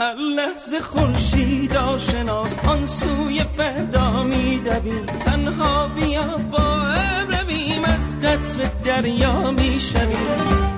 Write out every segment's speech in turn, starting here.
هر لحظه خورشید آشناس آن سوی فردا میدویم تنها بیا با رویم از قطر دریا می‌شویم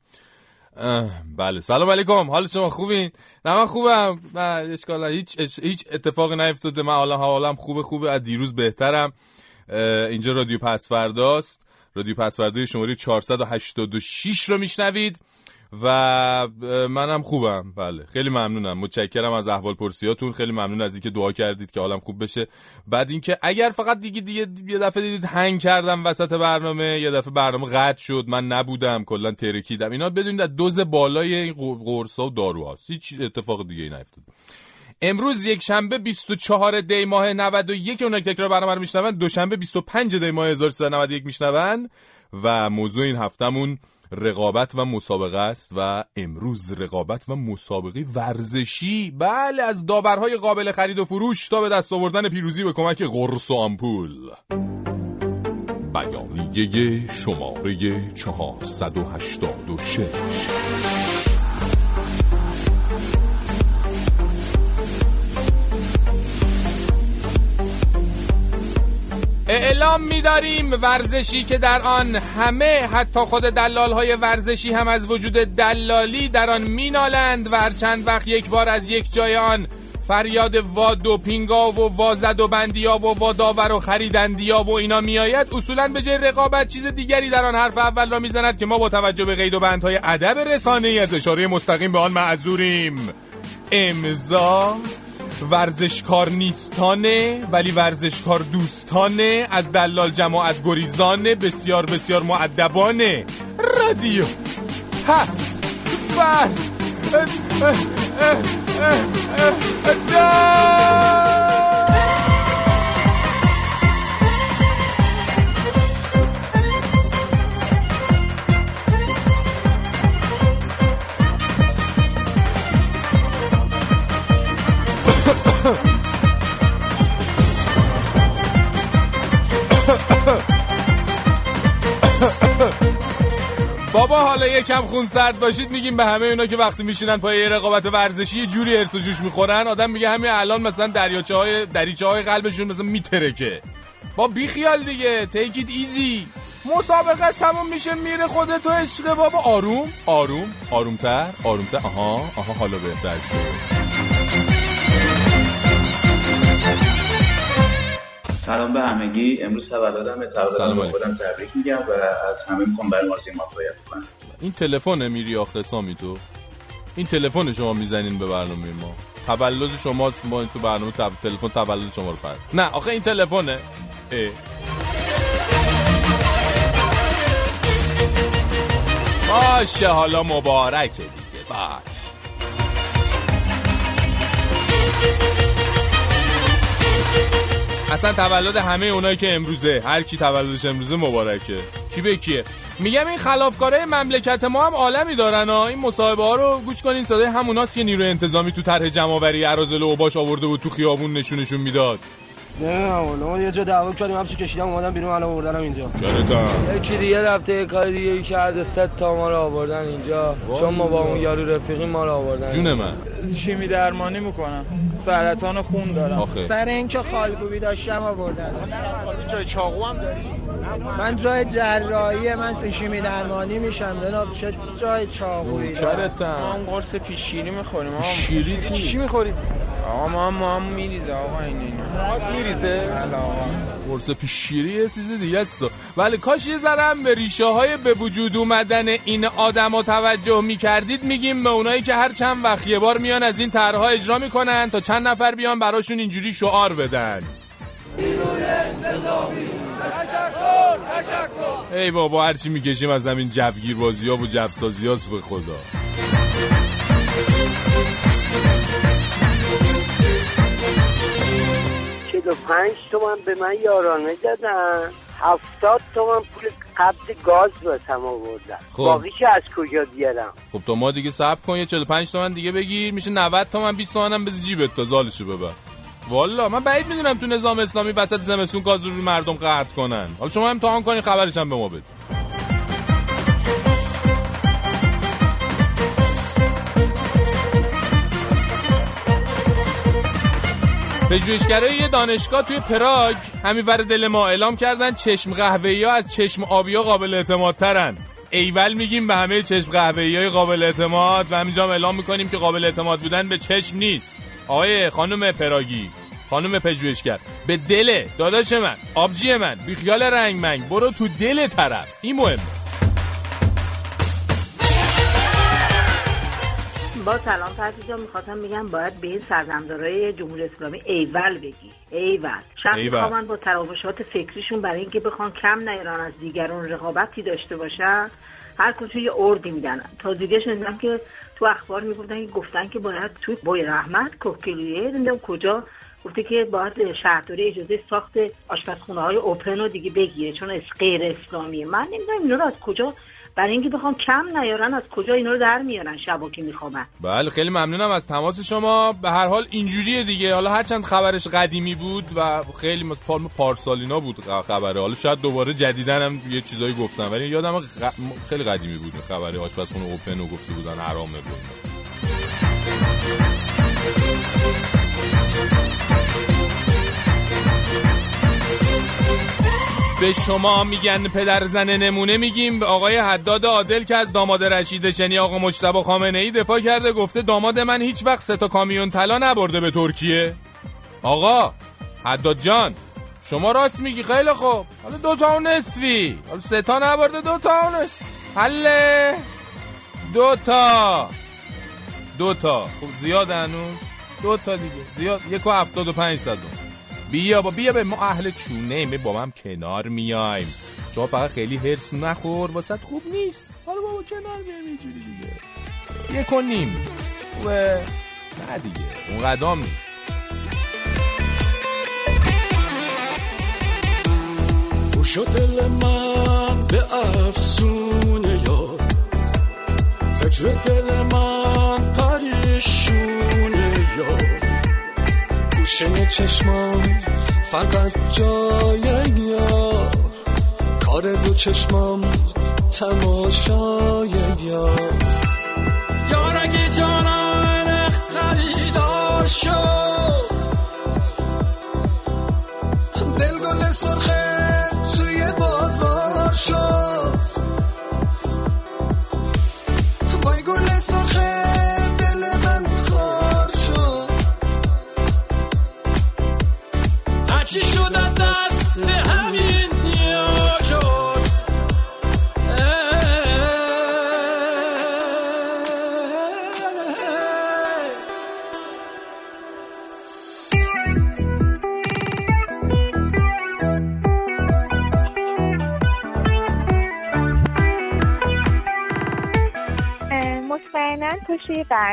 بله. سلام علیکم. حال شما خوبین؟ نه من خوبم. نه اشکال. هیچ هیچ اتفاقی نیفتاده. من حالا حالم خوبه خوبه. از دیروز بهترم. اینجا رادیو پسفرداست رادیو پسفردای شماره 486 رو میشنوید. و منم خوبم. بله. خیلی ممنونم. متشکرم از احوال پرسیاتون خیلی ممنون از اینکه دعا کردید که حالم خوب بشه. بعد اینکه اگر فقط دیگه دیگه یه دفعه دیدید هنگ کردم وسط برنامه یه دفعه برنامه قطع شد من نبودم کلا ترکیدم. اینا بدونید از دوز بالای این قرصا و داروهاست. هیچ اتفاق دیگه ای نیفتاد. امروز یک شنبه 24 دی ماه 91 اونایی که تکرار برنامه رو میشنون دوشنبه 25 دی ماه 1391 میشنون. و موضوع این هفتمون رقابت و مسابقه است و امروز رقابت و مسابقه ورزشی. بله از داورهای قابل خرید و فروش تا به دست آوردن پیروزی به کمک قرص و آمپول. بیانیه شماره 486 اعلام می‌داریم ورزشی که در آن همه حتی خود دلال های ورزشی هم از وجود دلالی در آن مینالند و هر چند وقت یک بار از یک جای آن فریاد وا دوپینگا و وا زد و بندیا و وا داور و خریدندیا و اینا میآید. اصولا به جای رقابت چیز دیگری در آن حرف اول را می‌زند که ما با توجه به قید و بندهای ادب رسانه ای از اشاره مستقیم به آن معذوریم. امضا ورزشکار نیستانه ولی ورزشکار دوستانه از دلال جماعت گریزانه بسیار بسیار معدبانه رادیو پس بر اه، بابا حالا یکم خون سرد باشید میگیم به همه اونا که وقتی میشینن پای رقابت ورزشی یه جوری ارس و جوش می‌خورن. آدم میگه همین الان مثلا دریاچه های دریچه های قلبشون مثلا میترکه. با بی خیال دیگه it easy. مسابقه است میشه میره خودت و عشق. بابا آروم آروم آرومتر آرومتر. آها آها حالا بهتر شد. سلام به همگی. امروز تولدم. علیکم. خودم تبریک میگم و از همه می‌خوام برای مازی موفقیت کنم. این تلفن میری آخه سامی تو؟ این تلفن شما می‌زنین به برنامه ما. تولد شماست ما تو برنامه. تلفن تولد شما رو پرد نه آخه این تلفنه. اه. باشه حالا مبارکه دیگه. باش. اصلا تولد همه اونایی که امروزه. هر کی تولدش امروزه مبارکه. کی به کیه؟ میگم این خلافکارای مملکت ما هم عالمی دارن ها. این مصاحبه ها رو گوش کنین. صدای هموناست که نیروی انتظامی تو طرح جمعآوری اراذل و اوباش آورده بود تو خیابون نشونشون می‌داد. نه والا یه جا دعوا کردیم حبسو کشیدم اومدم بیرون الان آوردنم اینجا. چرا یکی دیگه رفته یه کار دیگه ای کرده ست تا ما رو آوردن اینجا. چون ما با اون یارو رفیقی ما رو آوردن. جون من. شیمی درمانی می‌کنم سرطان خون دارم. آخه. سر اینکه خالکوبی داشتم آوردن. جای چاقو هم داری؟ من جای جراحی من شیمی درمانی میشم. جناب چه جای چاقویی دارم. ما هم قرص پیشگیری می‌خوریم شیری چی؟ چی؟ می‌خوری؟ آقا ما هم ما هم میریزه آقا این اینا موهات میریزه؟ آقا قرص پیشگیری یه چیز دیگه است. ولی کاش یه ذره هم به ریشه های به وجود اومدن این آدما توجه می‌کردید. میگیم به اونایی که هر چند وقت یه بار میان از این طرحها اجرا می‌کنن تا چند نفر بیان براشون اینجوری شعار بدن. ای بابا هرچی می‌کشیم از همین جوگیر بازی ها و جوسازی هاست به خدا. چلو پنج تومن به من یارانه دادن. هفتاد تومن پول قبض گاز باسم آوردن. خب. باقیش از کجا بیارم؟ خب تا ما دیگه صبر کن یه 45 تومن دیگه بگیر. میشه 90 تومن 20 تومن هم بذار جیبت تا زالشو ببر. والا من بعید می‌دونم تو نظام اسلامی وسط زمستون گاز رو مردم قطع کنن. حالا شما امتحان کنین خبرش هم به ما بده. پژوهشگرای یه دانشگاه توی پراگ همین ور دل ما اعلام کردن چشم قهوه‌ای ها از چشم آبی قابل اعتماد ترن. ایول میگیم به همه چشم قهوه‌ای های قابل اعتماد و همینجا هم اعلام می‌کنیم که قابل اعتماد بودن به چشم نیست. آقای خانم پراگی خانم پژوهشگر به دل داداش من آبجی من بیخیال رنگ منگ برو تو دل طرف. این مهمه با سلام فرسی جان می‌خواستم بگم باید به این سرزمدارای جمهوری اسلامی ایول بگی. ایول. شب. میخوامن با تراوشات فکریشون برای اینکه بخوان کم نیارن از دیگران رقابتی داشته باشن. هر کجا یه اردی میدن. تا دیگه شنیدم که تو اخبار می‌گفتن که گفتن که باید تو بوی رحمت کوکلیه نمی‌دونم کجا گفته که باید شهرداری اجازه ساخت آشپزخونه های اوپن رو دیگه بگیره. چون غیر اسلامیه. من نمی‌دونم اینا رو از کجا برای اینکه بخوام کم نیارن از کجا اینا رو در میارن شبا که میخوابن؟ بله خیلی ممنونم از تماس شما. به هر حال اینجوریه دیگه. حالا هرچند خبرش قدیمی بود و خیلی مثل پالم پارسالینا بود خبره. حالا شاید دوباره جدیدن هم یه چیزایی گفتن ولی یادم غ- خیلی قدیمی بود خبره. آشپزخونه اوپن و گفته بودن حرامه بود. به شما میگن پدر زن نمونه میگیم. به آقای حداد عادل که از داماد رشید شنی آقا مجتبی خامنه ای دفاع کرده گفته داماد من هیچ وقت سه تا کامیون طلا نبرده به ترکیه. آقا حداد جان شما راست میگی خیلی خوب. حالا دو تا نصفی. حالا سه تا نبرده دو تا نصف. حله. دو تا. دو تا. خب زیاد هنوز. دو تا دیگه. زیاد. یک و هفتاد و. بیا با بیا به ما اهل چونه می با هم کنار میایم. شما فقط خیلی هرس نخور واسه خوب نیست. حالا بابا کنار بیایم اینجوری دیگه. یک و نیم. نه دیگه اون قدام نیست. و دل من به افسونه یار فکر دل من پریشونه یار گوشه چشمان فقط جای یار کار دو چشمام تماشای یار یار اگه جانان خریدار شد دل گل سرخه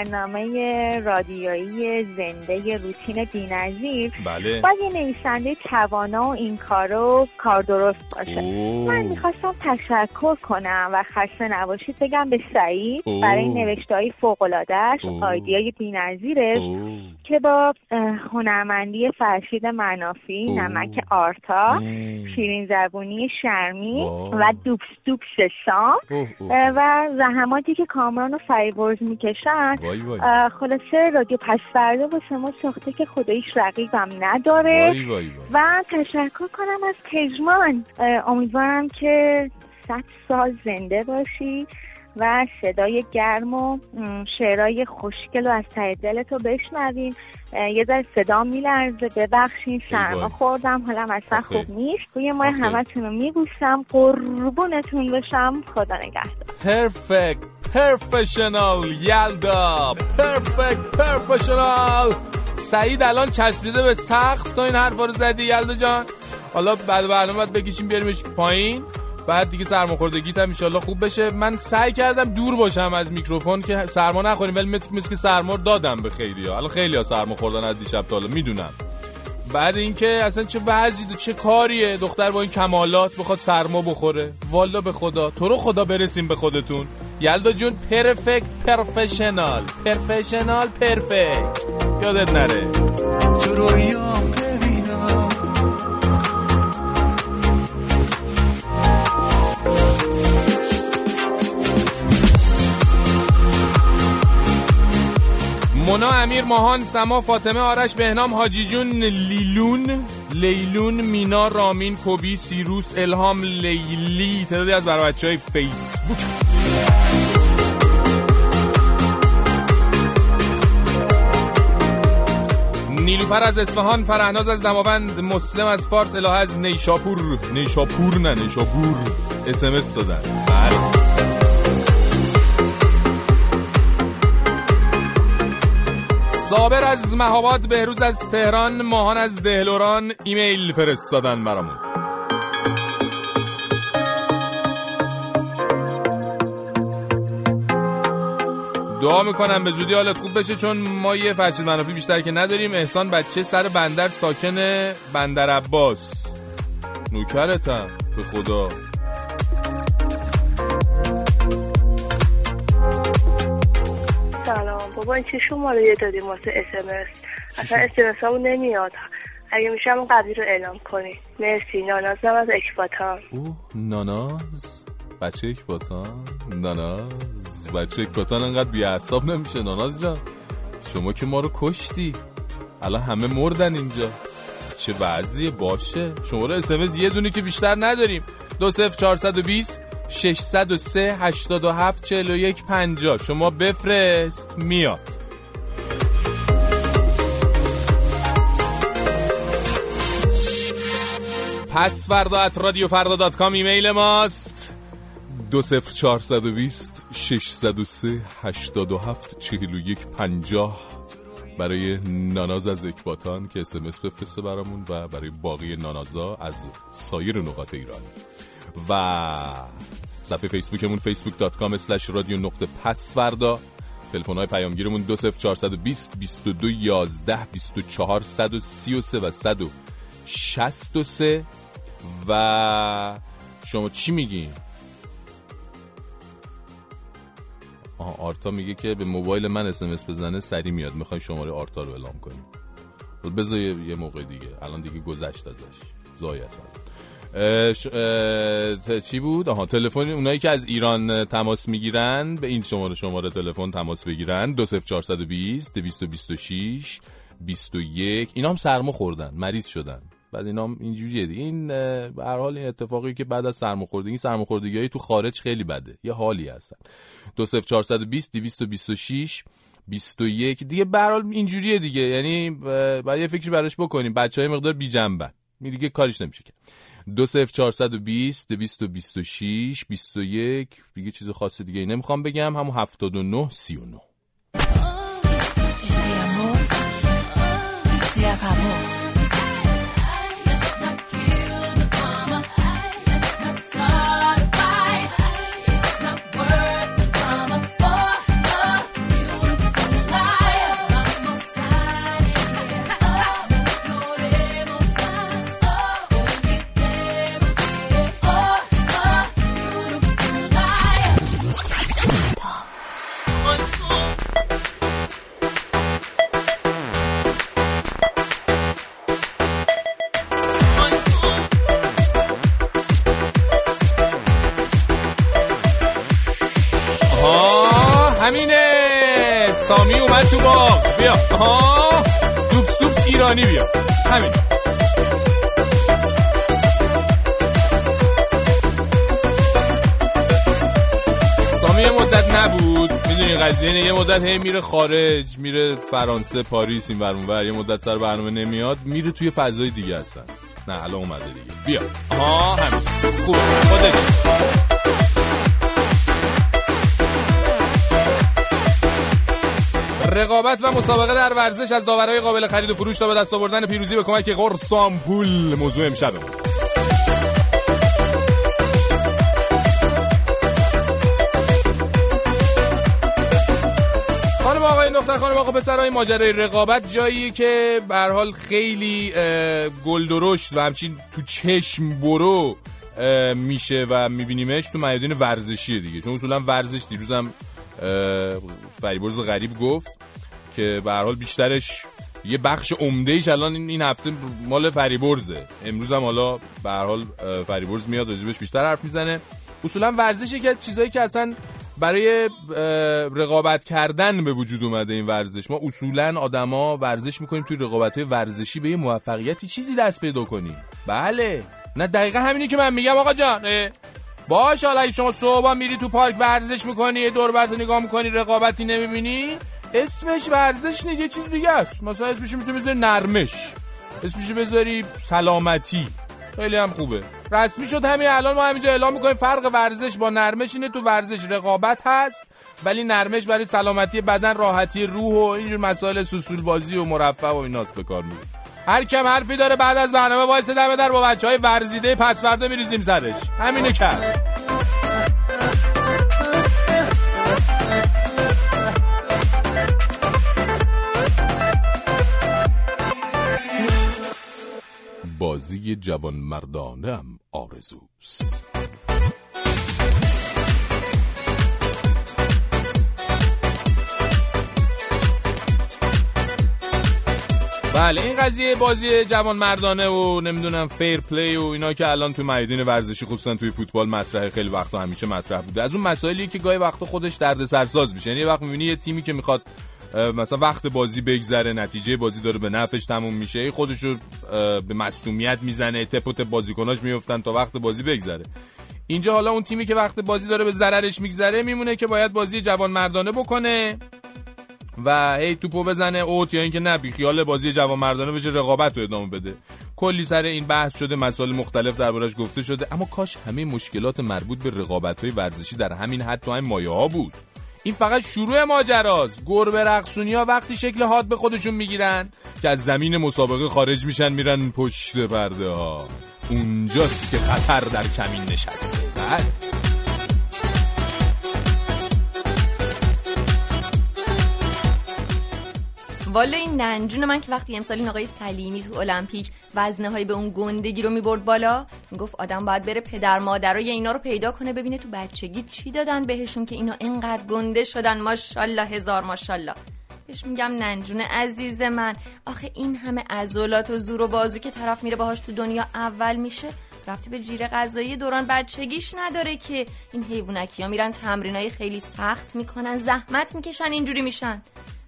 برنامه رادیویی زنده روتین بینظیر بله باید یه نویسنده توانا و این کارو کار درست باشه اوه. من می‌خواستم تشکر کنم و خسته نباشید بگم به سعید اوه. برای این نوشته های فوقلادهش اوه. آیدیای بینظیرش. که با هنرمندی فرشید منافی اوه. نمک آرتا اه. شیرین زبونی شرمی. و اوه، اوه. اه، و زحماتی که کامران و فریبرز می‌کشن خلاصه رادیو پس فردا واسه ما ساخته که خداییش رقیبم نداره وای وای وای و تشکر کنم از پژمان اه، امیدوارم که صد سال زنده باشی و صدای گرم و م، شعرهای خوشگل و از ته دلتو بشنویم. یه ذره صدا میلرزه. ببخشین سرما. خوردم. حالم اصلا. خوب نیست. توی آخه. همتون رو میبوسم. قربونتون بشم. خدا نگهدار. پرفکت پرفشنال یلدا. پرفکت پرفشنال. سعید الان چسبیده به سقف. تا این حرفا رو زدی یلدا جان. حالا بعد برنامه بکشیم بیاریمش پایین. بعد دیگه سرماخوردگیت هم انشالله خوب بشه. من سعی کردم دور باشم از میکروفون که سرما نخوریم ولی مثل مثل که سرما دادم به خیلی ها الان خیلی ها سرما خوردن از دیشب تا حالا می‌دونم. بعد اینکه اصلا چه وضعی چه کاریه دختر با این کمالات بخواد سرما بخوره؟ والا به خدا. تو رو خدا برسیم به خودتون. یلدا جون پرفکت پرفشنال. پرفشنال پرفکت. یادت نره. تو مونا امیر ماهان سما فاطمه آرش بهنام حاجی جون لیلون لیلون مینا رامین کوبی سیروس الهام لیلی تعدادی از برای های فیسبوک. نیلوفر از اصفهان فرهناز از دماوند مسلم از فارس اله از نیشاپور. نیشاپور نه نیشاپور. اسمس دادن. صابر از مهاباد بهروز از تهران ماهان از دهلوران ایمیل فرستادن برامون. دعا می‌کنم به زودی حالت خوب بشه چون ما یه فرشید منافی بیشتر که نداریم. احسان بچه سر بندر ساکن بندر عباس. نوکرتم به خدا. بابا این چه شماره یه دادیم واسه اسمس اصلا اسمس همون نمیاد. اگه میشه همون قبلی رو اعلام کنی. مرسی. نانازم از اکباتان. او ناناز. بچه اکباتان. ناناز. بچه اکباتان انقدر بیعصاب نمیشه. ناناز جان شما که ما رو کشتی. الان همه مردن اینجا. چه وضعیه؟ باشه. شما رو اسمس یه دونه که بیشتر نداریم. دو صفر چهارصد و بیست. 603 87 41 50 شما بفرست میاد. پس فردا at رادیو فردا dot com ایمیل ماست. دو صفر چهارصد و بیست ششصد و سه هشتاد و هفت چهل و یک پنجاه. برای ناناز از اکباتان که اسمس بفرسته برامون و برای باقی نانازا از سایر نقاط ایران. و صفحه فیسبوکمون facebook.com رادیو نقطه پس فردا تلفن های پیامگیرمون 20420 22 11 24 133 و 163 و شما چی میگین؟ آها آرتا میگه که به موبایل من اسمس بزنه سری میاد. می‌خوای شماره آرتا رو اعلام کنیم بذار یه موقع دیگه. الان دیگه گذشت ازش. زای اصلا اه، ش- اه، چی بود؟ آها تلفن اونایی که از ایران تماس می‌گیرن به این شماره شماره تلفن تماس بگیرن. 20420 226 21 اینا هم سرما خوردن مریض شدن. بعد اینا هم اینجوریه دیگه. این به هر حال این اتفاقی که بعد از سرماخوردگی سرماخوردگی تو خارج خیلی بده. یه حالی هستن. 20420 226 21 دیگه به هر حال اینجوریه دیگه. یعنی باید یه فکری براش بکنیم. بچه های مقدار بی جنبن دیگه کاریش نمیشه که 20420 226 21 دیگه چیز خاص دیگه نمی‌خوام بگم. همون 79 39 میره خارج میره فرانسه پاریس این ور یه مدت سر برنامه نمیاد میره توی فضای دیگه هستن نه الان اومده دیگه. بیا. آها همین. خوب. خودش. رقابت و مسابقه در ورزش از داورای قابل خرید و فروش تا به دست آوردن پیروزی به کمک قرص پول موضوع امشب آقای نقطه خانم آقا پسرای ماجرای رقابت جایی که به حال خیلی گل درشت و همچین تو چشم برو میشه و میبینیمش تو میادین ورزشیه دیگه. چون اصولا ورزش دیروزم فریبرز غریب گفت که به حال بیشترش یه بخش عمدهش الان این هفته مال فریبرزه. امروز هم حالا به حال فریبرز میاد راجبش بیشتر حرف می‌زنه. اصولا ورزش که چیزایی که اصلا برای رقابت کردن به وجود اومده این ورزش. ما اصولا آدما ورزش می‌کنیم توی رقابت های ورزشی به یه موفقیتی چیزی دست پیدا کنیم. بله. نه دقیقا همینی که من میگم آقا جان. باش حالا شما صبح میری تو پارک ورزش می‌کنی یه دور نگاه می‌کنی رقابتی نمی‌بینی اسمش ورزش نیست یه چیز دیگه است. مثلا اسمش می‌تونی بذاری نرمش. اسمش بذاری سلامتی. خیلی هم خوبه. رسمی شد همین الان ما همینجا اعلام می‌کنیم فرق ورزش با نرمش اینه تو ورزش رقابت هست ولی نرمش برای سلامتی بدن راحتی روح و اینجور مسائل سوسول بازی و مرفع و ایناست به کار میره هر کم حرفی داره بعد از برنامه وایسه دم در با بچه های ورزیده پس فردا میریزیم سرش. همینو کرد. بازی جوان مردانه هم آرزوست. بله این قضیه بازی جوان مردانه و نمی‌دونم فیر پلی و اینا که الان تو میدان ورزشی خصوصا توی فوتبال مطرح خیلی وقتا همیشه مطرح بوده. از اون مسائلی که گاهی وقتا خودش درد سرساز میشه. یعنی وقت می‌بینی یه تیمی که می‌خواد مثلا وقت بازی بگذره نتیجه بازی داره به نفعش تموم میشه خودش رو به مصونیت می‌زنه تپ و تپ بازیکناش میفتن تا وقت بازی بگذره. اینجا حالا اون تیمی که وقت بازی داره به ضررش میگذره میمونه که باید بازی جوان مردانه بکنه و هی توپو بزنه اوت یا اینکه نه خیال بازی جوان مردانه بشه رقابت رو ادامه بده. کلی سر این بحث شده مسائل مختلف دربارش گفته شده اما کاش همه مشکلات مربوط به رقابت های ورزشی در همین حد تو همین مایه ها بود. این فقط شروع ماجراست. گربه رقصونی ها وقتی شکل حاد به خودشون می‌گیرن که از زمین مسابقه خارج میشن میرن پشت پرده ها اونجاست که خطر در کمین نشسته. بله. والا این ننجون من که وقتی امسال این آقای سلیمی تو المپیک وزنه های به اون گندگی رو می‌برد بالا می‌گفت آدم باید بره پدر مادرای اینا رو پیدا کنه ببینه تو بچگی چی دادن بهشون که اینا اینقدر گنده شدن. ماشاءالله هزار ماشاءالله. بهش میگم ننجون عزیز من. آخه این همه عضلات و زور و بازو که طرف میره باهاش تو دنیا اول میشه رفتی به جیره غذایی دوران بچگیش نداره که. این حیوانکی ها میرن تمرینای خیلی سخت می‌کنن زحمت می‌کشن اینجوری میشن.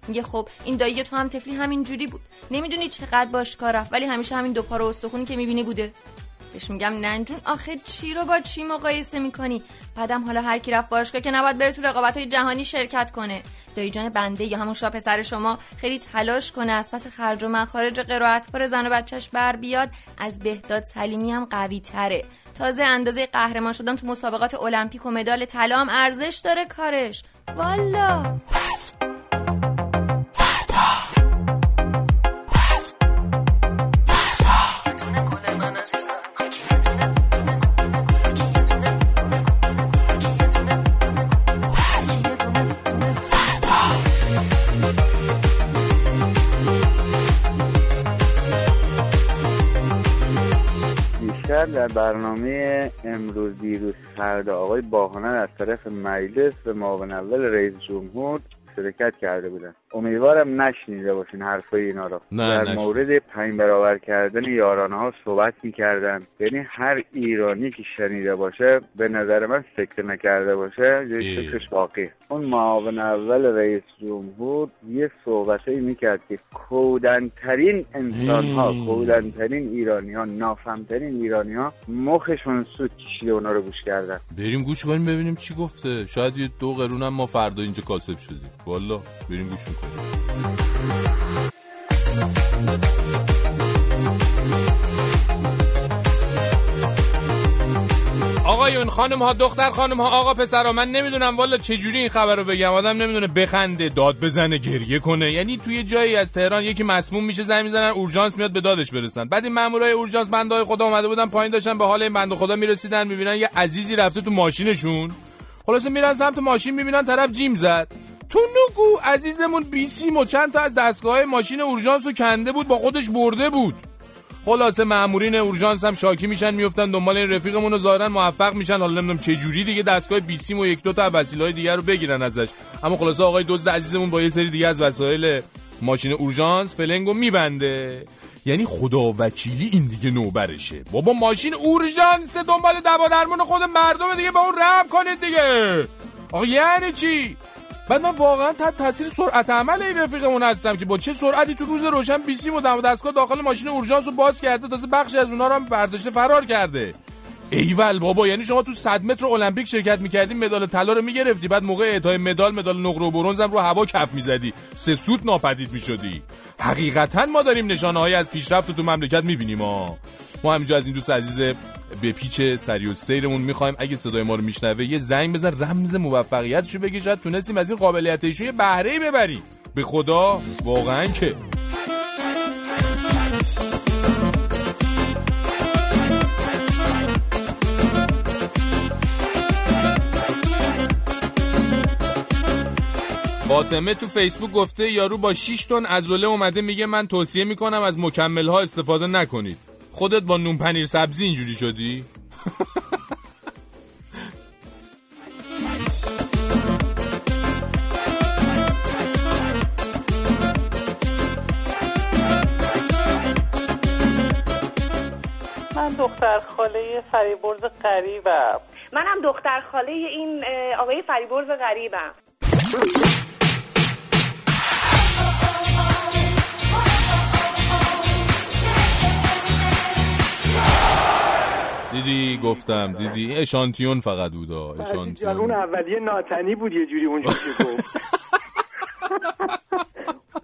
میگه خب این دایی تو هم تفلی همین جوری بود. نمی‌دونی چقدر باش کار ولی همیشه همین دو پا استخونی که می‌بینی بوده. بهش میگم ننجون آخه چی رو با چی مقایسه می‌کنی؟ بعدم حالا هر کی رفت باشگاه که نباید بره تو رقابت های جهانی شرکت کنه. دایی جان بنده یا همون شاه پسر شما خیلی تلاش کنه از پس خرج و مخارج قرائت پر زن و بچهش بر بیاد از بهداد سلیمی هم قوی تره تازه اندازه قهرمان شدن تو مسابقات المپیک و مدال طلا ارزش داره کارش. والا! در برنامه امروز دیروز فردا آقای باهانن از طرف مجلس به معاون اول رئیس جمهور شرکت کرده بودن. امیدوارم نشنیده باشین حرفای اینا رو. نه، در نشنیدم. مورد پنج برابر کردن یارانه ها صحبت می‌کردن یعنی هر ایرانی که شنیده باشه به نظر من فکر نکرده باشه یه. فکرش واقعی. اون معاون اول رئیس جمهور یه صحبتی می‌کرد که کودنترین انسان ها. کودنترین ایرانی ها نافهمترین ایرانی ها مخشون سود کشیده اونا رو گوش کردن. بریم گوش کنیم ببینیم چی گفته. شاید یه دو قرون هم ما فردا اینجا کاسب شدیم. والا بریم گوش کنیم آقایون خانم ها دختر خانم ها آقا پسرا من نمی‌دونم والا چجوری این خبر رو بگم. آدم نمی‌دونه بخنده داد بزنه گریه کنه. یعنی توی جایی از تهران یکی مسموم میشه زنگ می‌زنن اورژانس میاد به دادش برسن. بعد این مامورای اورژانس بنده خدا اومده بودن پایین داشتن به حال این بنده خدا می‌رسیدن می‌بینن یه عزیزی رفته تو ماشینشون. خلاصه میرن سمت ماشین می‌بینن طرف جیم زد. تو نگو عزیزمون بیسیم و چند تا از دستگاه ماشین اورژانس رو کنده بود با خودش برده بود. خلاصه مامورین اورژانس هم شاکی میشن میفتن دنبال این رفیقمون رو ظاهرا موفق میشن. حالا نمی‌دونم چه جوری دیگه دستگاه بیسیم و یک دو تا وسیله‌های دیگر رو بگیرن ازش. اما خلاصه آقای دزد عزیزمون با یه سری دیگه از وسایل ماشین اورژانس فلنگو میبنده. یعنی خدا وکیلی این دیگه نوبرشه. بابا ماشین اورژانس دنبال دوا درمون خود مردم دیگه با اون رحم کنید دیگه. آقا یعنی چی؟ بعد من واقعا تحت تاثیر سرعت عمل این رفیقمون هستم که با چه سرعتی تو روز روشن بیسیم و دم دستگاه داخل ماشین اورژانس رو باز کرده تازه بخشی از اونها رو هم برداشته فرار کرده. ایول بابا یعنی شما تو 100 متر المپیک شرکت می‌کردی مدال طلا رو می‌گرفتی بعد موقع اعطای مدال مدال نقره و برنز هم رو هوا کف می‌زدی. سه سوت ناپدید می‌شدی. حقیقتا ما داریم نشانه از پیشرفت تو مملکت می‌بینیم ها ما همینجا از این دوست عزیز به پیچ سری و سیرمون می‌خوایم. اگه صدای ما رو میشنوه یه زنگ بزن رمز موفقیتشو بگی شاید تونستیم از این قابلیت یه بهره ببریم. به خدا واقعا که. فاطمه تو فیسبوک گفته یارو با 6 تن عضله اومده میگه من توصیه می‌کنم از مکمل ها استفاده نکنید. خودت با نون پنیر سبزی اینجوری شدی؟ من دختر خاله فریبرز قریبم منم دختر خاله این آقای فریبرز غریبم. دیدی؟ گفتم. دیدی؟ این اشانتیون فقط بودا اشانتیون. اون اولیه ناتنی بود یه جوری اونجا که گفت.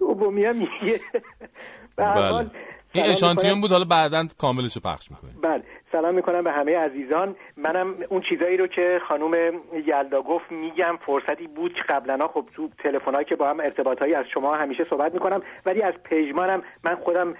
دومی هم بله. این اشانتیون. بود. حالا بعدا کاملش پخش می‌کنیم. بله. سلام می‌کنم به همه عزیزان. منم اون چیزایی رو که خانم یلدا گفت میگم. فرصتی بود که قبلا خب تو تلفن‌هایی که با هم ارتباطایی از شما همیشه صحبت می‌کنم. ولی از پژمانم من خودم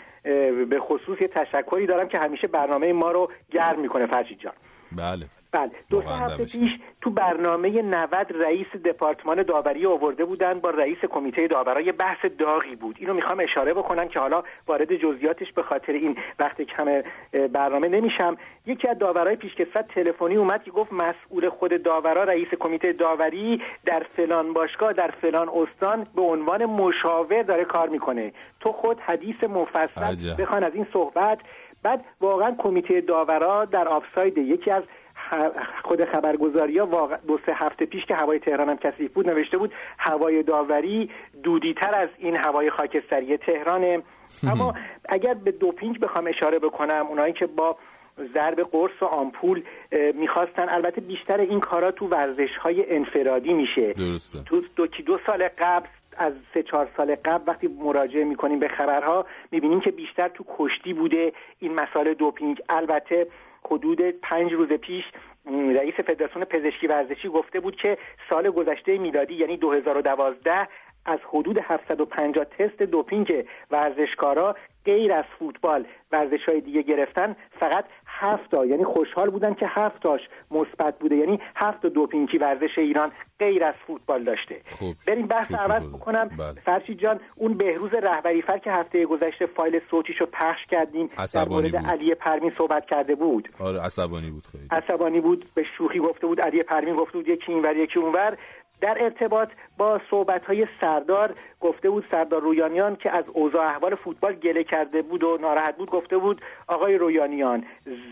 به خصوص یه تشکری دارم که همیشه برنامه ما رو گرم می‌کنه فرشید جان. بله. بله دو سه هفته پیش تو برنامه 90 رئیس دپارتمان داوری آورده بودن با رئیس کمیته داورا یه بحث داغی بود. اینو می‌خوام اشاره بکنم که حالا وارد جزئیاتش به خاطر این وقت کم برنامه نمیشم. یکی از داورای پیشکسوت تلفنی اومد که گفت مسئول خود داورا رئیس کمیته داوری در فلان باشگاه در فلان استان به عنوان مشاور داره کار می‌کنه. تو خود حدیث مفصل. بخوان از این صحبت. بعد واقعا کمیته داورا در آفساید یکی از خود خبرگزاری ها واقع دو سه هفته پیش که هوای تهران هم کثیف بود نوشته بود هوای داوری دودی تر از این هوای خاکستری تهرانه. اما اگر به دوپینگ بخوام اشاره بکنم اونایی که با ضرب قرص و آمپول می‌خواستن البته بیشتر این کارا تو ورزش های انفرادی میشه. درسته. تو دو, دو سال قبل از سه چهار سال قبل وقتی مراجعه می‌کنیم به خبرها می‌بینیم که بیشتر تو کشتی بوده این مسائل دوپینگ البته حدود پنج روز پیش رئیس فدراسیون پزشکی ورزشی گفته بود که سال گذشته میلادی یعنی 2012 از حدود 750 تست دوپینگ ورزشکارا غیر از فوتبال ورزش های دیگه گرفتن. فقط هفت تا یعنی خوشحال بودن که هفت تاش مثبت بوده یعنی هفت دوپینگی ورزش ایران غیر از فوتبال داشته خب بریم بحث عوض. بکنم بله. فرشید جان اون بهروز رهبری فر که هفته گذشته فایل صوتیشو پخش کردیم در مورد بود. علی پرمین صحبت کرده بود آره عصبانی بود خیلی عصبانی بود به شوخی گفته بود علی پروین گفته بود یکی اینور یکی اونور در ارتباط با صحبت های سردار گفته بود سردار رویانیان که از اوضاع احوال فوتبال گله کرده بود و ناراحت بود گفته بود آقای رویانیان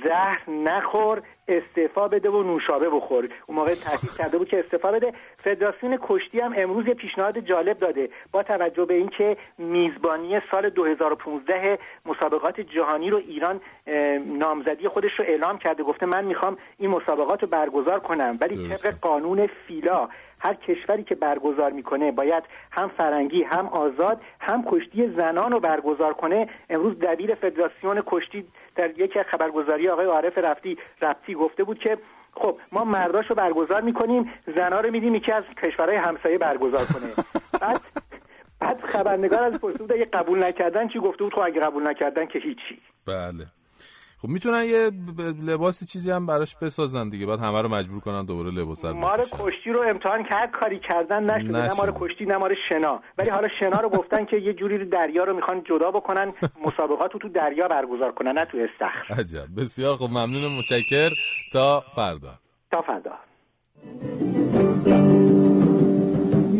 زهر نخور استعفا بده و نوشابه بخور. اون موقع تهدید کرده بود که استعفا بده. فدراسیون کشتی هم امروز یه پیشنهاد جالب داده. با توجه به اینکه میزبانی سال 2015 مسابقات جهانی رو ایران نامزدی خودش رو اعلام کرده. گفته من می‌خوام این مسابقات رو برگزار کنم. ولی طبق قانون فیلا هر کشوری که برگزار می‌کنه باید هم فرنگی هم آزاد هم کشتی زنان رو برگزار کنه. امروز دبیر فدراسیون کشتی در یکی از خبرگزاری آقای عارف رفتی رفتی گفته بود که خب ما مرداش رو برگزار می‌کنیم زنا رو میدیم یکی از کشورهای همسایه برگزار کنه. بعد بعد خبرنگار از پرسید اگه قبول نکردن چی؟ گفته بود خب اگه قبول نکردن که هیچی. بله. خب می‌تونن یه لباسی چیزی هم براش بسازن دیگه. بعد همه رو مجبور کنن دوباره لباس رو مار کشتی رو امتحان که هر کاری کردن نشده نه نشد. مار کشتی نه مار شنا. ولی حالا شنا رو گفتن که یه جوری دریا رو می‌خوان جدا بکنن مسابقات رو تو دریا برگزار کنن نه تو استخر. عجب. بسیار خب ممنون متشکر. تا فردا. تا فردا.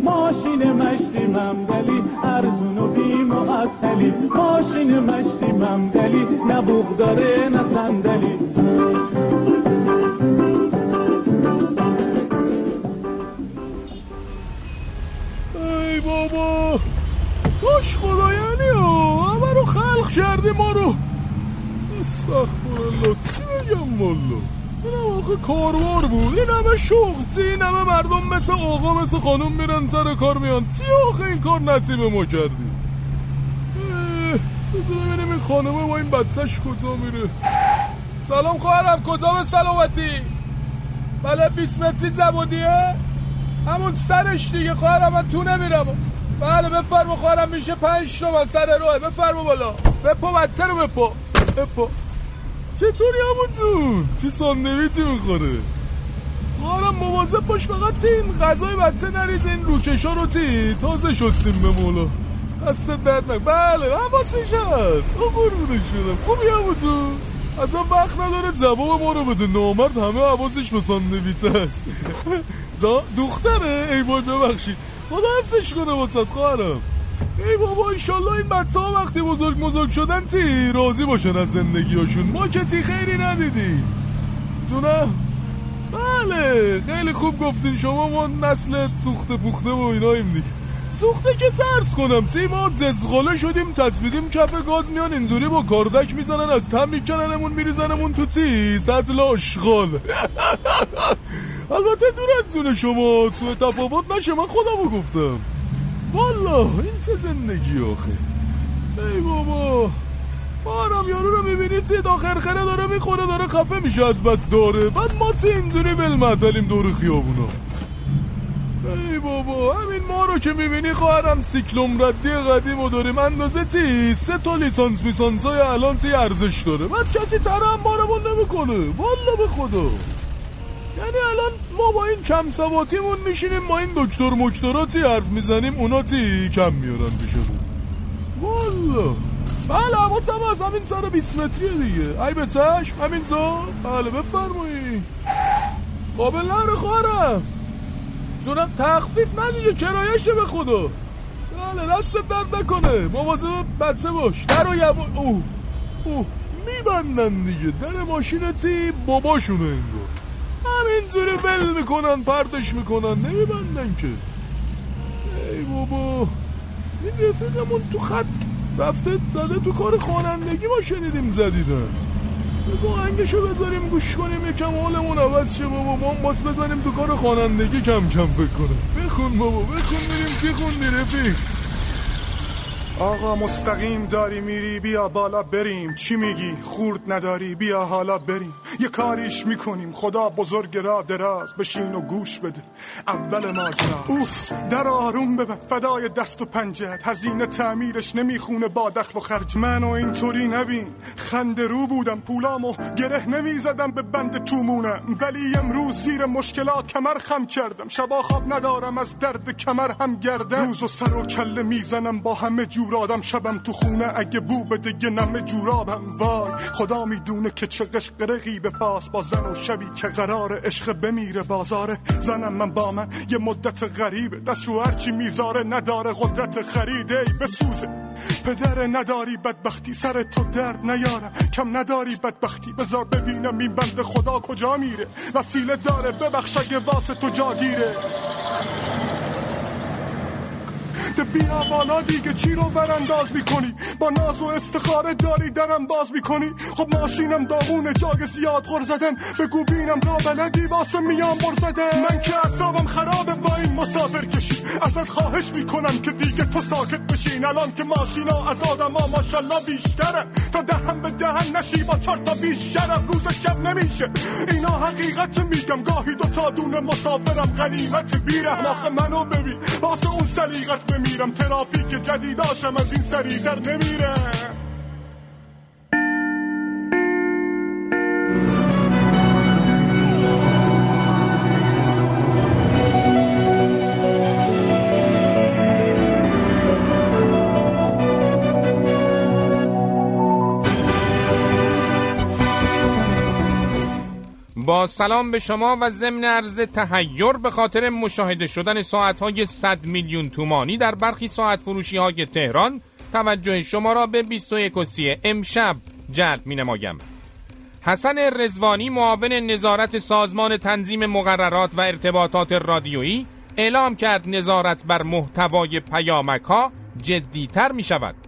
ماشین مشتی ممدلی ارزون و بی معطلی ماشین مشتی ممدلی نه بوغ داره نه صندلی. ای بابا کاش خدا ها. همه رو خلق کردی ما رو. استغفرالله چی بگم والا؟ این آخه کاروار بود. این همه شغل این همه مردم مثل آقا مثل خانم میرن سر کار میان. چی آخه این کار نصیب ما کردی؟ اه، بذار ببینیم این خانمه با این بچهش کجا میره؟ سلام خواهرم کجا به سلامتی؟ بله 20 متری زبونیه همون سرش دیگه خواهرم من تو نمیرم. بله بفرما خواهرم میشه پنج تومن سر روه بفرما بالا. بپا بچه رو بپا بپا چطوری همون جون؟ چی ساندویچی می‌خوره؟ خواهرم مواظب باش فقط این غذای بچه نریز این روکشا رو چی؟ تازه شستیم به مولا. دست درد نک بله حواسش هست آه قربونش شدم. خوبی جون اصلا وقت نداره جواب ما رو بده. نامرد همه حواسش به ساندویچ هست. دختره؟ ای وای ببخشید. خدا حفظش کنه واسه خواهرم. ای بابا ایشالله این بچه ها وقتی بزرگ بزرگ شدن تی راضی باشن از زندگیاشون ما که تی خیری ندیدیم. تو نه؟ بله خیلی خوب گفتین. شما ما نسل سوخته پوخته و ایناییم دیگه. سوخته که ترس کنم. تی ما دزغاله شدیم تصمیدیم کف گاز میان. اینجوری با کاردک می‌زنن از تم میکننمون میریزنمون تو تی. سطل آشغال البته دور از جون شما. سوء تفاوت نشه من خودمو گفتم. والا این چه زندگی آخه. ای بابا. بارم یارو رو می‌بینی چی داخل خره داره می‌خوره داره خفه میشه از بس داره. بعد ما چی اینجوری بلمتلیم دور خیابونا؟ ای بابا همین ما رو که می‌بینی خواهرم سیکلوم ردی قدیم رو داریم اندازه چی سه تا لیسانس میسانس های الان چی ارزش داره. بعد کسی ترم بارمون نمی‌کنه. والا به خدا. یعنی الان ما با این کم سواتیمون میشینیم با این دکتر مکترا چی حرف می‌زنیم اونا چی کم میارن پیشمون والا. بله حواسم از همین سر 20 متریه دیگه. ای به چشم همینجا بله بفرمایی. قابل نره خواهرم. جونم تخفیف ندیگه کرایشه به خدا. بله دستت درد نکنه. مواظب بچه باش. در و یوا اوه اوه میبندن دیگه. در ماشین تی باباشونه انگار. همینجوری ول می‌کنن پرتش می‌کنن. نمیبندن که. ای بابا این رفیقمون تو خط رفته زده تو کار خوانندگی ما شنیدیم زدیدن. آهنگشو بذاریم گوش کنیم یکم حالمون عوض شه بابا. ما باز بزنیم تو کار خوانندگی کم کم فکر کنم. بخون بابا بخون ببینیم چی خوندی رفیق. آقا مستقیم داری میری بیا بالا بریم. چی میگی؟ خورد نداری بیا حالا بریم. یه کاریش می‌کنیم. خدا بزرگ را دراز بشین و گوش بده. اول ماجرا. اوف در آروم ببن فدای دست و پنجت هزینه تعمیرش نمی‌خونه با دخل و خرج. منو اینطوری نبین. خنده رو بودم پولامو گره نمی‌زدم به بند تومونم. ولی امروز زیر مشکلات کمر خم کردم. شبا خواب ندارم از درد کمر هم گردم. روز و سر و کله می‌زنم با همه جو. دور آدم شبم تو خونه اگه بو بده یه نم جورابم وای. خدا می‌دونه که چه قشقرقی به پاس با زن و شبی که قرار عشق بمیره بازاره. زنم من با من یه مدت غریبه دست رو هرچی می‌ذاره نداره قدرت خریده ای بسوزه پدر نداری بدبختی سر تو درد نیارم. کم نداری بدبختی بذار ببینم این بند خدا کجا میره. وسیله داره ببخش اگه واسه تو جاگیره ده بیا بالا دیگه چی رو برانداز می‌کنی؟ با ناز و استخاره داری درم باز می‌کنی؟ خب ماشینم داغونه جاگ زیاد غر زدم بگو بینم را بلدی واسه میام بر زدم من که اصابم خرابه با این مسافر کشی. ازت خواهش می‌کنم که دیگه تو ساکت بشین. الان که ماشینا از آدم ها ماشالله بیشتره. تا دهن به دهن نشی با چهار تا بیش شرف روز شب نمیشه. اینا حقیقت میگم گاهی دو تا دونه مسافرم غنیمت بیرحم. آخه منو ببین واسه اون سلیقت بمیرم ترافیک جدیداشم از این سریعتر نمیره. با سلام به شما و ضمن عرض تهیر به خاطر مشاهده شدن ساعتهای 100 میلیون تومانی در برخی ساعت فروشی های تهران توجه شما را به 21 و 30 امشب جلب می نمایم. حسن رزوانی معاون نظارت سازمان تنظیم مقررات و ارتباطات رادیویی اعلام کرد نظارت بر محتوای پیامک ها جدیتر می شود.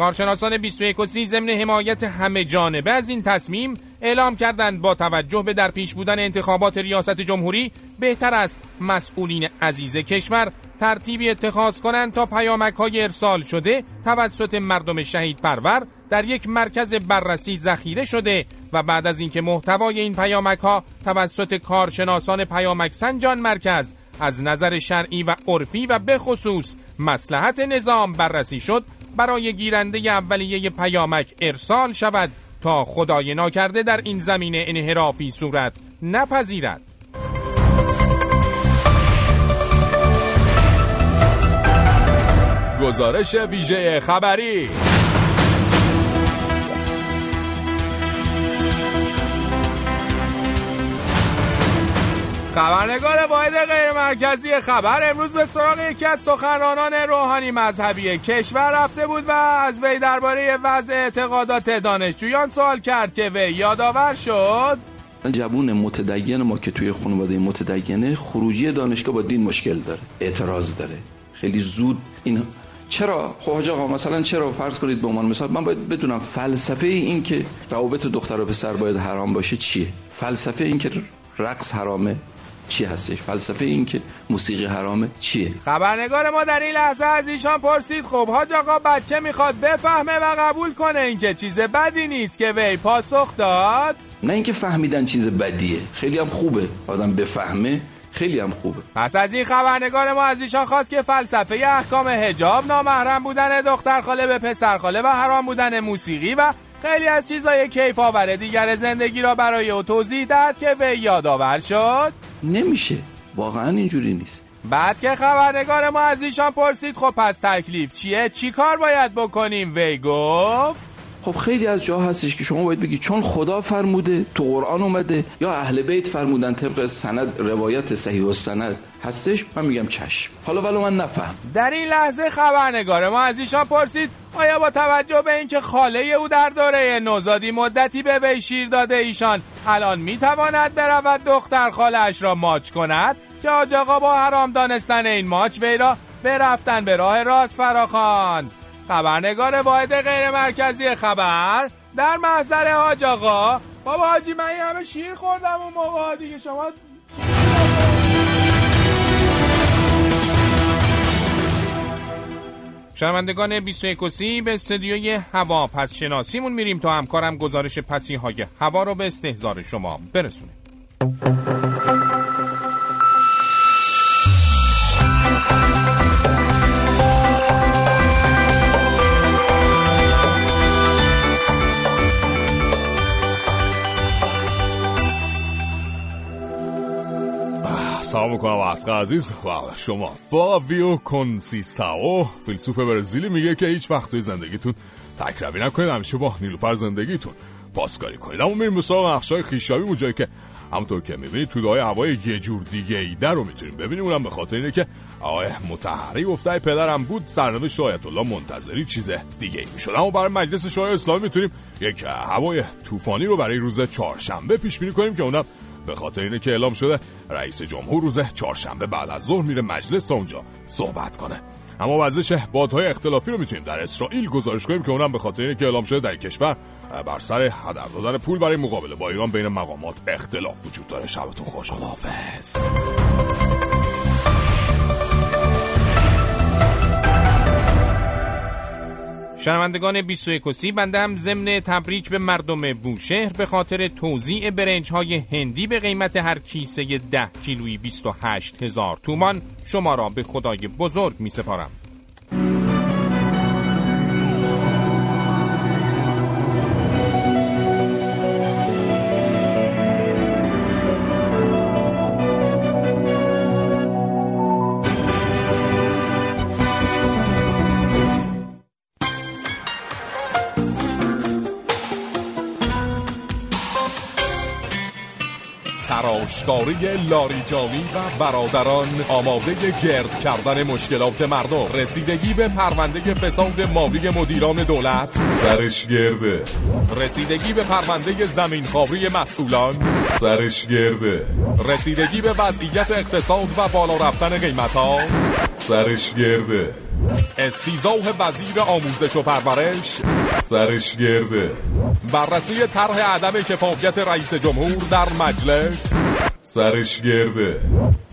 کارشناسان 21 و 30 ضمن حمایت همه جانبه از این تصمیم اعلام کردند با توجه به در پیش بودن انتخابات ریاست جمهوری بهتر است مسئولین عزیز کشور ترتیبی اتخاذ کنند تا پیامک های ارسال شده توسط مردم شهید پرور در یک مرکز بررسی ذخیره شده و بعد از اینکه محتوای این پیامک ها توسط کارشناسان پیامک سنجان مرکز از نظر شرعی و عرفی و به خصوص مسلحت نظام بررسی شد برای گیرنده اولیه پیامک ارسال شود تا خدای ناکرده در این زمینه انحرافی صورت نپذیرد. گزارش ویژه خبری خبرنگار غیر مرکزی خبر امروز به سراغ یکی از سخنرانان روحانی مذهبی کشور رفته بود و از وی درباره وضع اعتقادات دانشجویان سوال کرد که وی یادآور شد. جوون متدین ما که توی خانواده متدینه خروجی دانشگاه با دین مشکل داره اعتراض داره. خیلی زود این چرا؟ خب حاج مثلا چرا فرض کنید به عنوان مثال من باید بدونم فلسفه این که روابط دختر و پسر باید حرام باشه چیه؟ فلسفه این که رقص حرامه. چی هستش؟ فلسفه این که موسیقی حرامه چیه؟ خبرنگار ما در این لحظه از ایشان پرسید خب حاج آقا بچه می‌خواد بفهمه و قبول کنه اینکه چیز بدی نیست که وی پاسخ داد؟ نه اینکه فهمیدن چیز بدیه. خیلی هم خوبه. آدم بفهمه خیلی هم خوبه. پس از این خبرنگار ما از ایشان خواست که فلسفه احکام حجاب نامحرم بودن دختر خاله به پسر خاله و حرام بودن موسیقی و خیلی از چیزای کیف آور دیگر زندگی را برای او توضیح داد که وی یادآور شد. نمیشه. واقعا اینجوری نیست. بعد که خبرنگار ما از ایشان پرسید خب پس تکلیف چیه؟ چی کار باید بکنیم؟ وی گفت خب خیلی از جا هستش که شما باید بگی چون خدا فرموده تو قرآن اومده یا اهل بیت فرمودن طبق سند روایت صحیح و سند هستش من میگم چشم. حالا ولو من نفهم. در این لحظه خبرنگار ما از ایشان پرسید آیا با توجه به اینکه خاله او در دوره نوزادی مدتی به وی شیر داده ایشان الان می‌تواند برود دختر خاله اش را ماچ کند؟ که آج آقا با حرام دانستن این ماچ وی را به رفتن به راه راست فراخواند. خبرنگار واحد غیر مرکزی خبر در محضر حاج آقا. بابا حاجی من همه شیر خوردم اون موقع دیگه. شما شنوندگان 21 سی به استودیوی هوا پس شناسیمون میریم تا همکارم گزارش پسی های هوا رو به استهزار شما برسونه سلام می‌کنم اسقر عزیز و شما فاویو کنسیساو. فیلسوف برزیلی میگه که هیچ وقت توی زندگیتون تکروی نکنید. همیشه با نیلوفر زندگیتون پاسکاری کنید. اما میریم سراغ نقشای خیشابی اونجایی که همونطور که می‌بینید تو دای هوای یه جور دیگه ایده رو می‌تونیم ببینیم. اونم به خاطر اینه که آقای متحری گفته پدرم بود سرنوشت آیت الله منتظری چیز دیگه ای می‌شد. اما برای مجلس شورای اسلامی می‌تونیم یک هوای طوفانی رو برای روز چهارشنبه پیش بینی کنیم که اونم به خاطر اینه که اعلام شده رئیس جمهور روز چهارشنبه بعد از ظهر میره مجلس اونجا صحبت کنه. اما وزش بادهای اختلافی رو می‌تونیم در اسرائیل گزارش کنیم که اونم به خاطر اینه که اعلام شده در کشور بر سر هدر دادن پول برای مقابله با ایران بین مقامات اختلاف وجود داره. شبتون خوش خداحافظ. شنوندگان 21 سی بنده هم ضمن تبریک به مردم بوشهر به خاطر توزیع برنج های هندی به قیمت هر کیسه 10 کیلویی 28 هزار تومان شما را به خدای بزرگ می سپارم. تراشکاری لاریجانی و برادران آماده گرد کردن مشکلات مردم. رسیدگی به پرونده فساد مالی مدیران دولت. سرش گرده. رسیدگی به پرونده زمین خاوری مسئولان. سرش گرده. رسیدگی به وضعیت اقتصاد و بالا رفتن قیمت ها سرش گرده. استیزاه وزیر آموزش و پرورش. سرش گرده. بررسی طرح عدم کفایت رئیس جمهور در مجلس. سرش گرده.